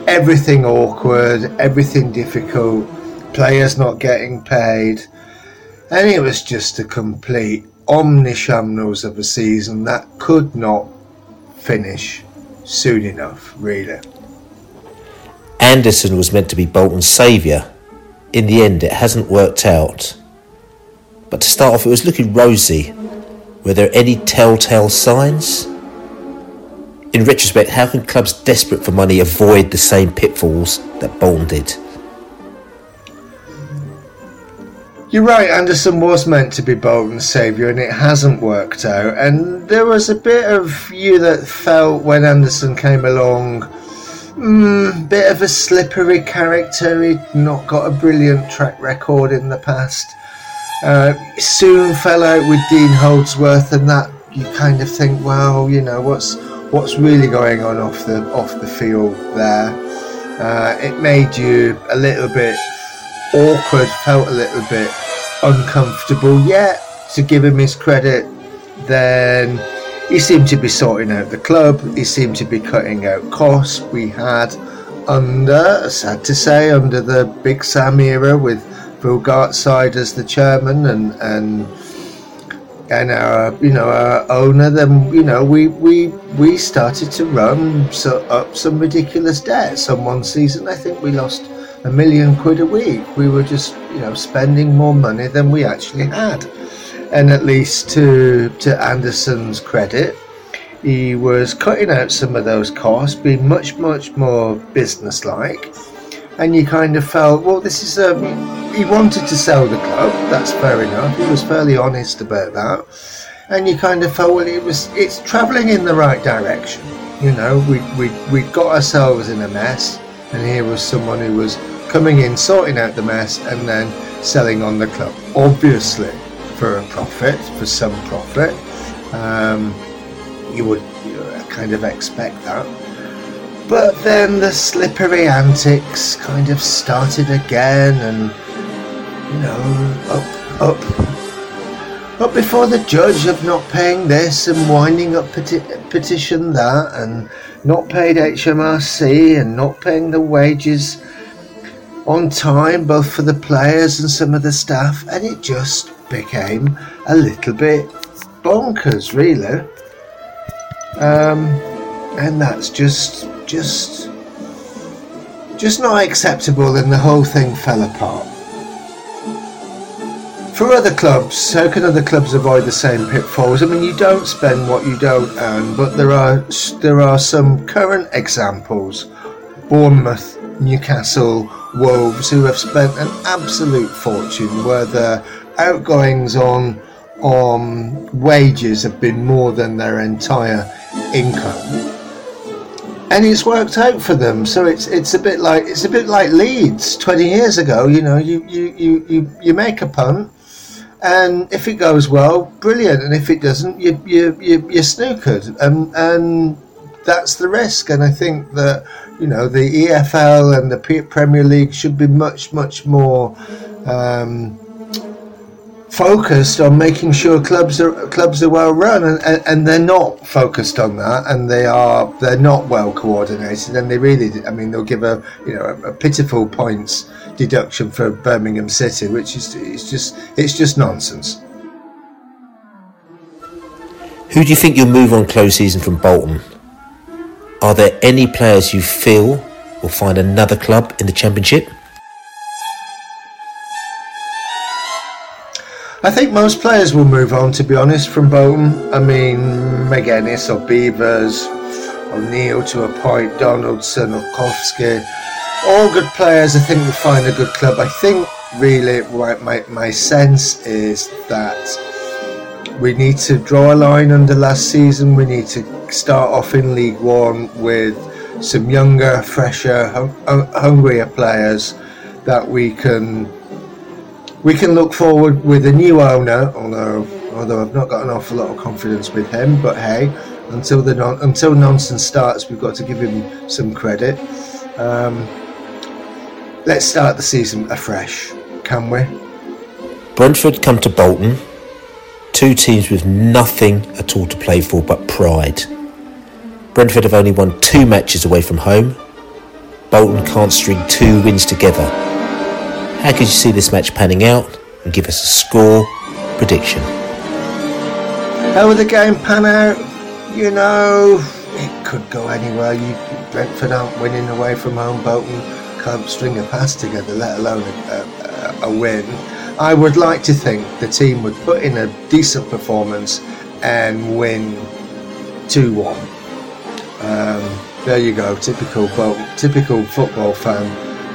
everything awkward, everything difficult, players not getting paid, and it was just a complete omnishambles of a season that could not finish soon enough, really. Anderson was meant to be Bolton's saviour. In the end, it hasn't worked out. But to start off, it was looking rosy. Were there any telltale signs? In retrospect, how can clubs desperate for money avoid the same pitfalls that Bolton did? You're right, Anderson was meant to be Bolton's saviour and it hasn't worked out. And there was a bit of you that felt when Anderson came along, mm, bit of a slippery character. He'd not got a brilliant track record in the past. Uh, soon fell out with Dean Holdsworth, and that you kind of think, well, you know, what's what's really going on off the off the field there? Uh, it made you a little bit awkward, felt a little bit uncomfortable. Yet, to give him his credit, then he seemed to be sorting out the club. He seemed to be cutting out costs. We had under, sad to say, under the Big Sam era with Phil Gartside as the chairman and and and our you know our owner, then you know we we we started to run so up some ridiculous debts. On one season, I think we lost a million quid a week. We were just you know spending more money than we actually had. And at least to to Anderson's credit, he was cutting out some of those costs, being much much more businesslike. And you kind of felt, well, this is a. He wanted to sell the club. That's fair enough. He was fairly honest about that. And you kind of felt, well, it was. It's travelling in the right direction. You know, we we we got ourselves in a mess, and here was someone who was coming in, sorting out the mess, and then selling on the club. Obviously, for a profit, for some profit. Um, you would know, kind of expect that. But then the slippery antics kind of started again, and you know, up, up, up before the judge of not paying this and winding up peti- petition that, and not paid HMRC and not paying the wages on time, both for the players and some of the staff, and it just became a little bit bonkers, really. Um, and that's just just just not acceptable and the whole thing fell apart for other clubs how can other clubs avoid the same pitfalls i mean you don't spend what you don't earn but there are there are some current examples bournemouth newcastle wolves who have spent an absolute fortune where their outgoings on on wages have been more than their entire income and it's worked out for them. So it's it's a bit like it's a bit like Leeds twenty years ago. You know, you you you you, you make a punt, and if it goes well, brilliant, and if it doesn't, you you you you're snookered, and and that's the risk. And I think that you know the EFL and the Premier League should be much much more. Um, focused on making sure clubs are clubs are well run and, and, and, they're not focused on that and they are they're not well coordinated and they really I mean they'll give a you know a, a pitiful points deduction for Birmingham City which is it's just it's just nonsense Who do you think you'll move on close season from Bolton? Are there any players you feel will find another club in the Championship? I think most players will move on, to be honest, from Bolton. I mean, Magennis or Beevers O'Neill to a point, Donaldson, Olkowski. All good players, I think, will find a good club. I think, really, my, my sense is that we need to draw a line under last season. We need to start off in League One with some younger, fresher, hung- hungrier players that we can we can look forward with a new owner. Although although I've not got an awful lot of confidence with him, but hey, until the non- until nonsense starts, we've got to give him some credit. Um, let's start the season afresh, can we? Brentford come to Bolton, two teams with nothing at all to play for but pride. Brentford have only won two matches away from home. Bolton can't string two wins together. How could you see this match panning out and give us a score prediction? How will the game pan out? You know, it could go anywhere. You Brentford aren't winning away from home. Bolton can't string a pass together, let alone a, a, a win. I would like to think the team would put in a decent performance and win 2 1. Um, there you go, typical typical football fan.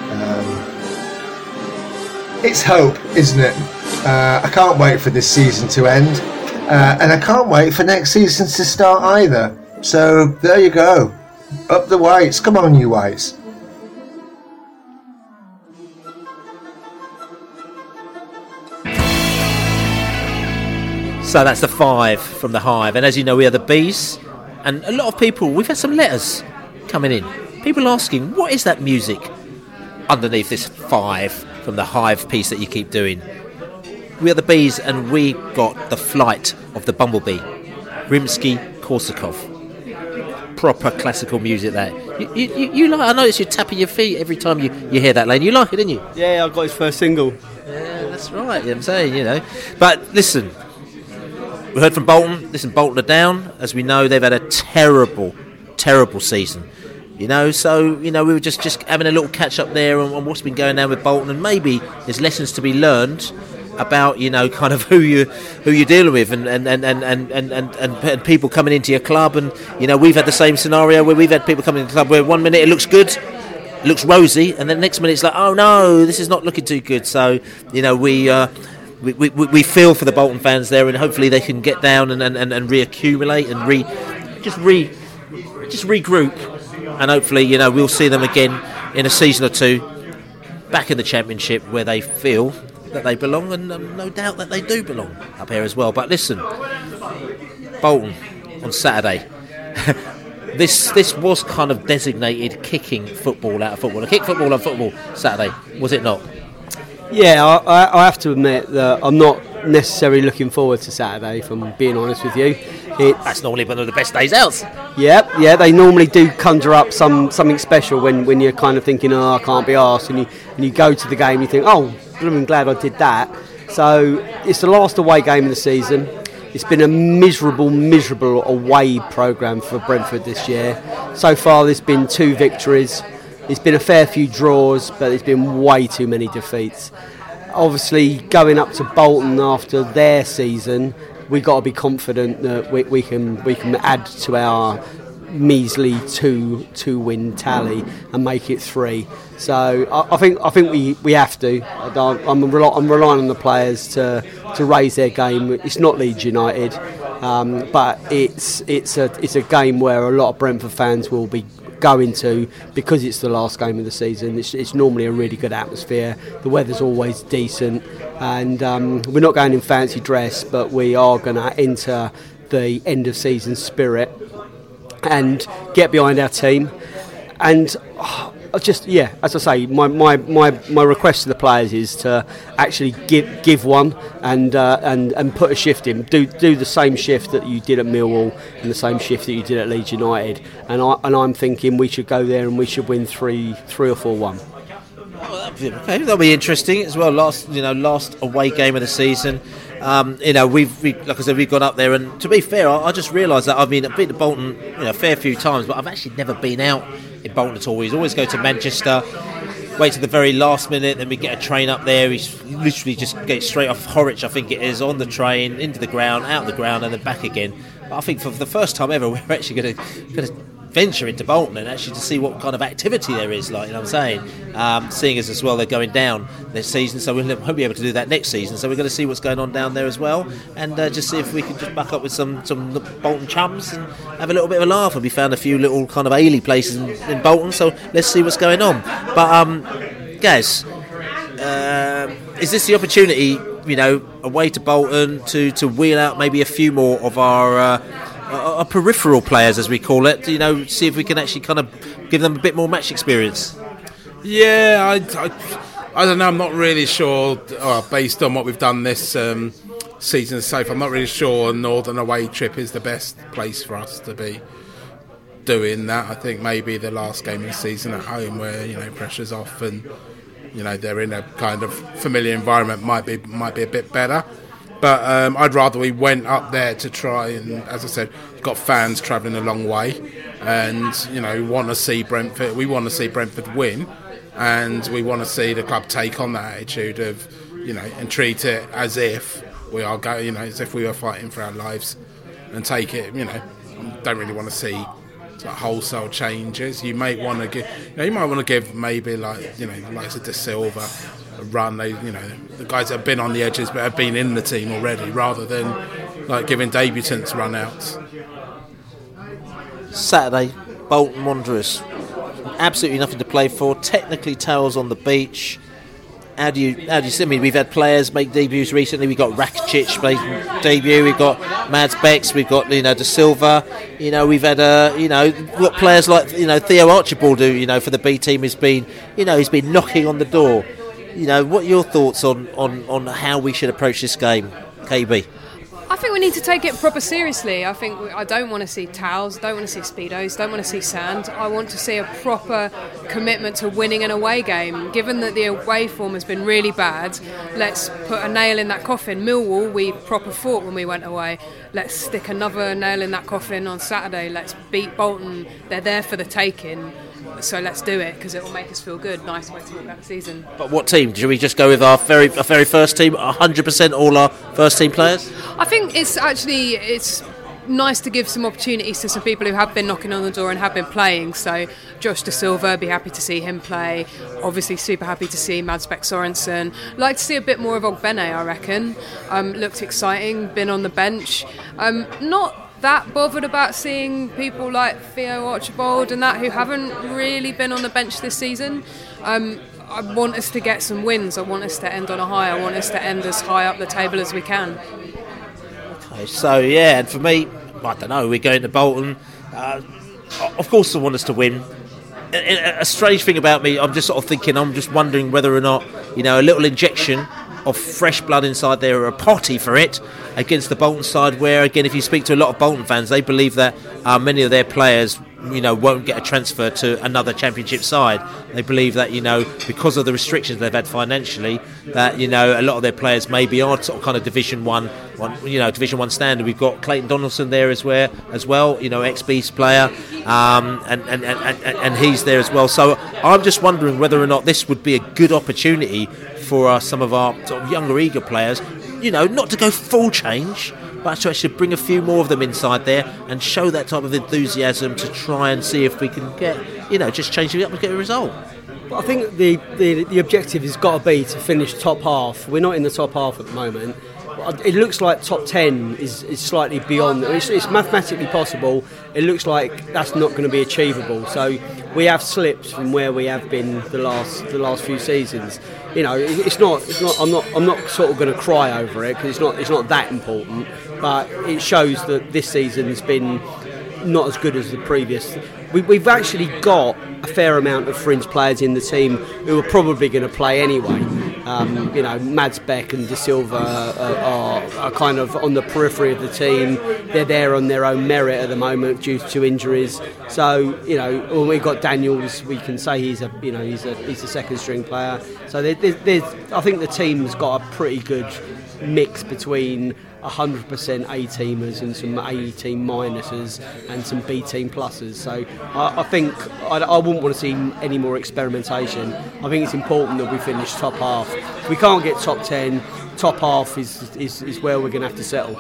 Um, it's hope, isn't it? Uh, I can't wait for this season to end, uh, and I can't wait for next season to start either. So there you go, up the whites. Come on, you whites. So that's the five from the hive, and as you know, we are the bees. And a lot of people, we've had some letters coming in. People asking, what is that music underneath this five from the hive piece that you keep doing? We are the bees, and we got the flight of the bumblebee, Rimsky Korsakov. Proper classical music. That you, you, you like. I notice you're tapping your feet every time you, you hear that, Lane. You like it, didn't you? Yeah, I got his first single. Yeah, that's right. I'm saying, you know. But listen, we heard from Bolton. Listen, Bolton are down. As we know, they've had a terrible, terrible season. You know, so you know we were just just having a little catch up there on, on what's been going on with Bolton, and maybe there's lessons to be learned about you know <laughs> kind of who you who you're dealing with and and, and, and, and, and, and, and people coming into your club. And you know we've had the same scenario where we've had people coming into the club where one minute it looks good looks rosy and then the next minute it's like oh no this is not looking too good. So you know we uh, we, we, we feel for the Bolton fans there, and hopefully they can get down and, and, and, and reaccumulate and re just re just regroup, and hopefully you know we'll see them again in a season or two back in the championship where they feel that they belong, and um, no doubt that they do belong up here as well. But listen, Bolton on Saturday. <laughs> this this was kind of designated kicking football out of football. A kick football on football Saturday, was it not? Yeah, I, I, have to admit that I'm not necessarily looking forward to Saturday. If I'm being honest with you, it's, that's normally one of the best days out. Yeah, yeah, they normally do conjure up some something special when, when you're kind of thinking, oh, I can't be asked, and you and you go to the game, you think, oh, I'm glad I did that. So it's the last away game of the season. It's been a miserable, miserable away programme for Brentford this year. So far, there's been two victories. It's been a fair few draws, but there's been way too many defeats. Obviously, going up to Bolton after their season, we've got to be confident that we, we can we can add to our measly two two win tally and make it three. So I, I think I think we, we have to. I'm, I'm, rely, I'm relying on the players to to raise their game. It's not Leeds United, um, but it's it's a it's a game where a lot of Brentford fans will be going to because it's the last game of the season. It's, it's normally a really good atmosphere. The weather's always decent, and um, we're not going in fancy dress, but we are going to enter the end of season spirit and get behind our team. And oh, just yeah, as I say, my, my, my, my request to the players is to actually give give one and uh, and and put a shift in. Do do the same shift that you did at Millwall and the same shift that you did at Leeds United. And I and I'm thinking we should go there and we should win three three or four one. Okay, that'll be interesting as well. Last, you know, last away game of the season. Um, you know, we've we, like I said, we've gone up there, and to be fair, I, I just realised that I've been I've been to Bolton, you know, a fair few times, but I've actually never been out in Bolton at all. We always go to Manchester, wait to the very last minute, then we get a train up there. We literally just get straight off Horwich, I think it is, on the train into the ground, out the ground, and then back again. But I think for the first time ever, <laughs> we're actually going to venture into Bolton and actually to see what kind of activity there is. Like you know, what I'm saying, um, seeing as as well they're going down this season, so we'll hope be able to do that next season. So we're going to see what's going on down there as well, and uh, just see if we can just back up with some some Bolton chums and have a little bit of a laugh. And we found a few little kind of ailey places in, in Bolton, so let's see what's going on. But um, guys. Uh, is this the opportunity, you know, away to Bolton to, to wheel out maybe a few more of our uh, our peripheral players, as we call it? You know, see if we can actually kind of give them a bit more match experience. Yeah, I, I, I don't know. I'm not really sure. Uh, based on what we've done this um, season so far, I'm not really sure. a Northern away trip is the best place for us to be doing that. I think maybe the last game of the season at home, where you know pressure's off and you know they're in a kind of familiar environment might be might be a bit better. But um, I'd rather we went up there to try and, as I said, got fans travelling a long way, and you know want to see Brentford. We want to see Brentford win, and we want to see the club take on that attitude of, you know, and treat it as if we are going, you know, as if we were fighting for our lives, and take it. You know, don't really want to see like wholesale changes. You might want to give, you, know, you might want to give maybe like you know, like a Dasilva run. They, you know, the guys that have been on the edges but have been in the team already, rather than like giving debutants run outs. Saturday, Bolton Wanderers, absolutely nothing to play for. Technically, towels on the beach how do you how do you see? Mean, we've had players make debuts recently. We've got Rakitic make debut. We've got Mads Becks. We've got you know Dasilva. You know, we've had uh, you know got players like you know Theo Archibald, who you know for the B team has been you know he's been knocking on the door. You know, what are your thoughts on on on how we should approach this game, KB? I think we need to take it proper seriously. I think we, I don't want to see towels, don't want to see speedos, don't want to see sand. I want to see a proper commitment to winning an away game. Given that the away form has been really bad, let's put a nail in that coffin. Millwall, we proper fought when we went away. Let's stick another nail in that coffin on Saturday. Let's beat Bolton. They're there for the taking so let's do it because it will make us feel good. Nice way to look at the season. But what team? Should we just go with our very, our very first team? 100% all our first team players? I think it's actually it's nice to give some opportunities to some people who have been knocking on the door and have been playing. So Josh Dasilva, be happy to see him play. Obviously, super happy to see Mads Bech Sorensen. Like to see a bit more of Ogbene, I reckon. Um, looked exciting, been on the bench. Um, not that bothered about seeing people like Theo Archibald and that who haven't really been on the bench this season. Um, I want us to get some wins. I want us to end on a high. I want us to end as high up the table as we can. Okay, so yeah, and for me, I don't know. We're going to Bolton. Uh, of course, I want us to win. A, a strange thing about me, I'm just sort of thinking, I'm just wondering whether or not, you know, a little injection of fresh blood inside there, are a potty for it, against the Bolton side, where again, if you speak to a lot of Bolton fans, they believe that uh, many of their players, you know, won't get a transfer to another Championship side. They believe that you know because of the restrictions they've had financially, that you know a lot of their players maybe are sort of kind of Division One, one, you know, Division One standard. We've got Clayton Donaldson there as well, as well, you know, ex Beast player, um, and, and, and and he's there as well. So I'm just wondering whether or not this would be a good opportunity for uh, some of our sort of younger, eager players you know, not to go full change, but to actually bring a few more of them inside there and show that type of enthusiasm to try and see if we can get, you know, just change it up and get a result. I think the, the, the objective has got to be to finish top half. We're not in the top half at the moment. It looks like top 10 is, is slightly beyond. It's, it's mathematically possible. It looks like that's not going to be achievable. So we have slipped from where we have been the last the last few seasons. You know, it's not. It's not. I'm not. I'm not sort of going to cry over it because it's not. It's not that important. But it shows that this season's been not as good as the previous. We, have actually got a fair amount of fringe players in the team who are probably going to play anyway. Um, you know, Mads Bech and Dasilva are, are, are, kind of on the periphery of the team. They're there on their own merit at the moment due to injuries. So you know, when we've got Daniels, we can say he's a you know he's a he's a second string player. So there, there's, I think the team's got a pretty good mix between 100% A teamers and some A team minuses and some B team pluses. So I, I think I, I, wouldn't want to see any more experimentation. I think it's important that we finish top half. We can't get top 10, top half is, is, is where we're going to have to settle.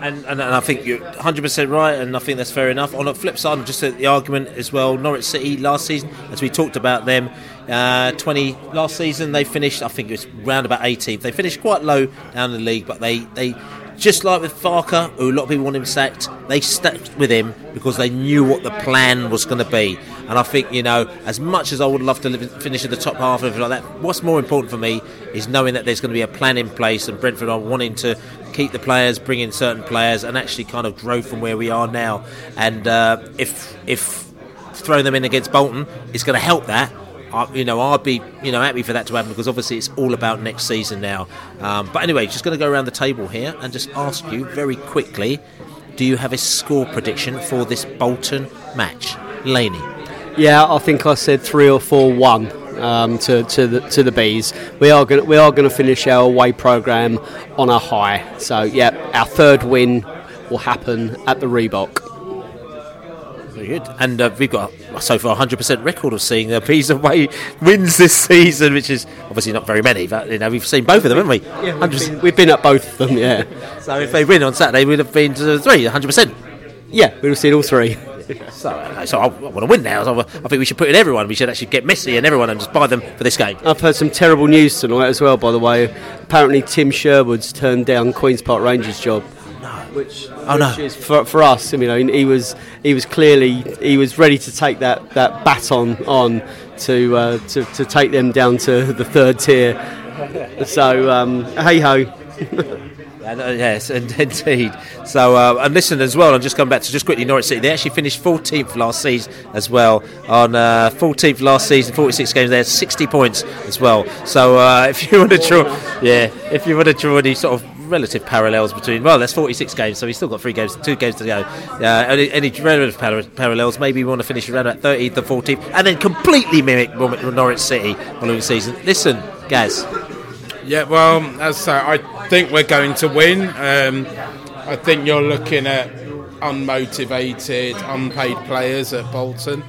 And, and, and I think you're 100% right, and I think that's fair enough. On the flip side, just the argument as well, Norwich City last season, as we talked about them, uh, 20 last season they finished, I think it was round about 18th. They finished quite low down the league, but they, they just like with Farke, who a lot of people want him sacked, they stuck with him because they knew what the plan was going to be. And I think, you know, as much as I would love to live, finish in the top half of like that, what's more important for me is knowing that there's going to be a plan in place and Brentford are wanting to keep the players, bring in certain players, and actually kind of grow from where we are now. And uh, if if throwing them in against Bolton is going to help that, You know, I'd be you know happy for that to happen because obviously it's all about next season now. Um, but anyway, just going to go around the table here and just ask you very quickly: Do you have a score prediction for this Bolton match, Laney? Yeah, I think I said three or four one um, to to the to the bees. We are going we are going to finish our away program on a high. So yeah, our third win will happen at the Reebok. Very good. And uh, we've got so far 100% record of seeing uh, Peas away wins this <laughs> season, which is obviously not very many, but you know we've seen both of them, haven't we? Yeah, we've been, we've been at both of them. Yeah. So if they win on Saturday, we'd have been to three, 100%. Yeah, we'd have seen all three. <laughs> So, uh, so I, I want to win now. So I, I think we should put in everyone. We should actually get Messi and everyone and just buy them for this game. I've heard some terrible news tonight as well. By the way, apparently Tim Sherwood's turned down Queens Park Rangers job. Which, Oh, no. which is for, for us, I mean, he was he was clearly he was ready to take that, that baton on to, uh, to to take them down to the third tier. So um, hey ho. <laughs> And, uh, yes, and, indeed. So, uh, and listen as well, I'm just come back to just quickly Norwich City. They actually finished 14th last season as well. On uh, 14th last season, 46 games, they had 60 points as well. So, uh, <laughs> if you want to draw, yeah, if you want to draw any sort of relative parallels between, well, there's 46 games, so he's still got three games, two games to go. Uh, any, any relative par- parallels? Maybe we want to finish around at 13th or 14th, and then completely mimic Norwich City following season. Listen, Gaz. Yeah, well, as I I think we're going to win. Um, I think you're looking at unmotivated, unpaid players at Bolton.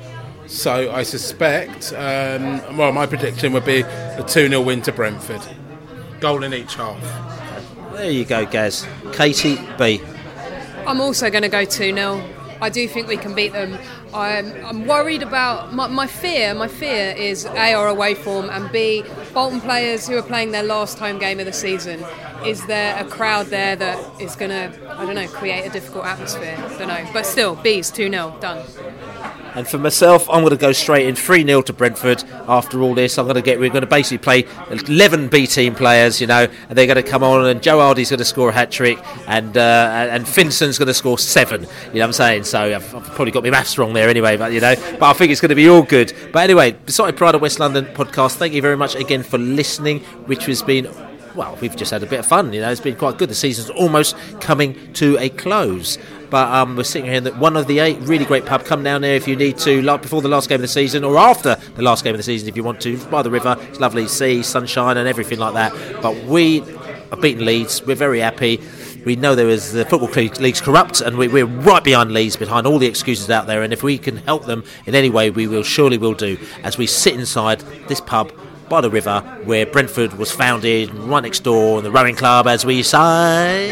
So I suspect, um, well, my prediction would be a 2 0 win to Brentford. Goal in each half. There you go, Gaz. Katie B. I'm also going to go 2 0. I do think we can beat them. I'm, I'm worried about my, my fear. My fear is A, our away form, and B, Bolton players who are playing their last home game of the season. Is there a crowd there that is going to, I don't know, create a difficult atmosphere? I don't know. But still, B's 2 0. Done. And for myself, I'm going to go straight in 3 0 to Brentford after all this. I'm going to get, we're going to basically play 11 B team players, you know, and they're going to come on, and Joe Hardy's going to score a hat trick, and uh, and Finson's going to score seven. You know what I'm saying? So I've, I've probably got my maths wrong there anyway, but you know, but I think it's going to be all good. But anyway, Beesotted Pride of West London podcast, thank you very much again for listening, which has been well, we've just had a bit of fun. You know, it's been quite good. The season's almost coming to a close. But um, we're sitting here in the, One Over The Ait really great pub. Come down there if you need to, like before the last game of the season or after the last game of the season if you want to. By the river, it's lovely sea, sunshine, and everything like that. But we are beating Leeds. We're very happy. We know there is the football league's corrupt, and we, we're right behind Leeds, behind all the excuses out there. And if we can help them in any way, we will surely will do. As we sit inside this pub by the river where Brentford was founded, right next door, the rowing club, as we say.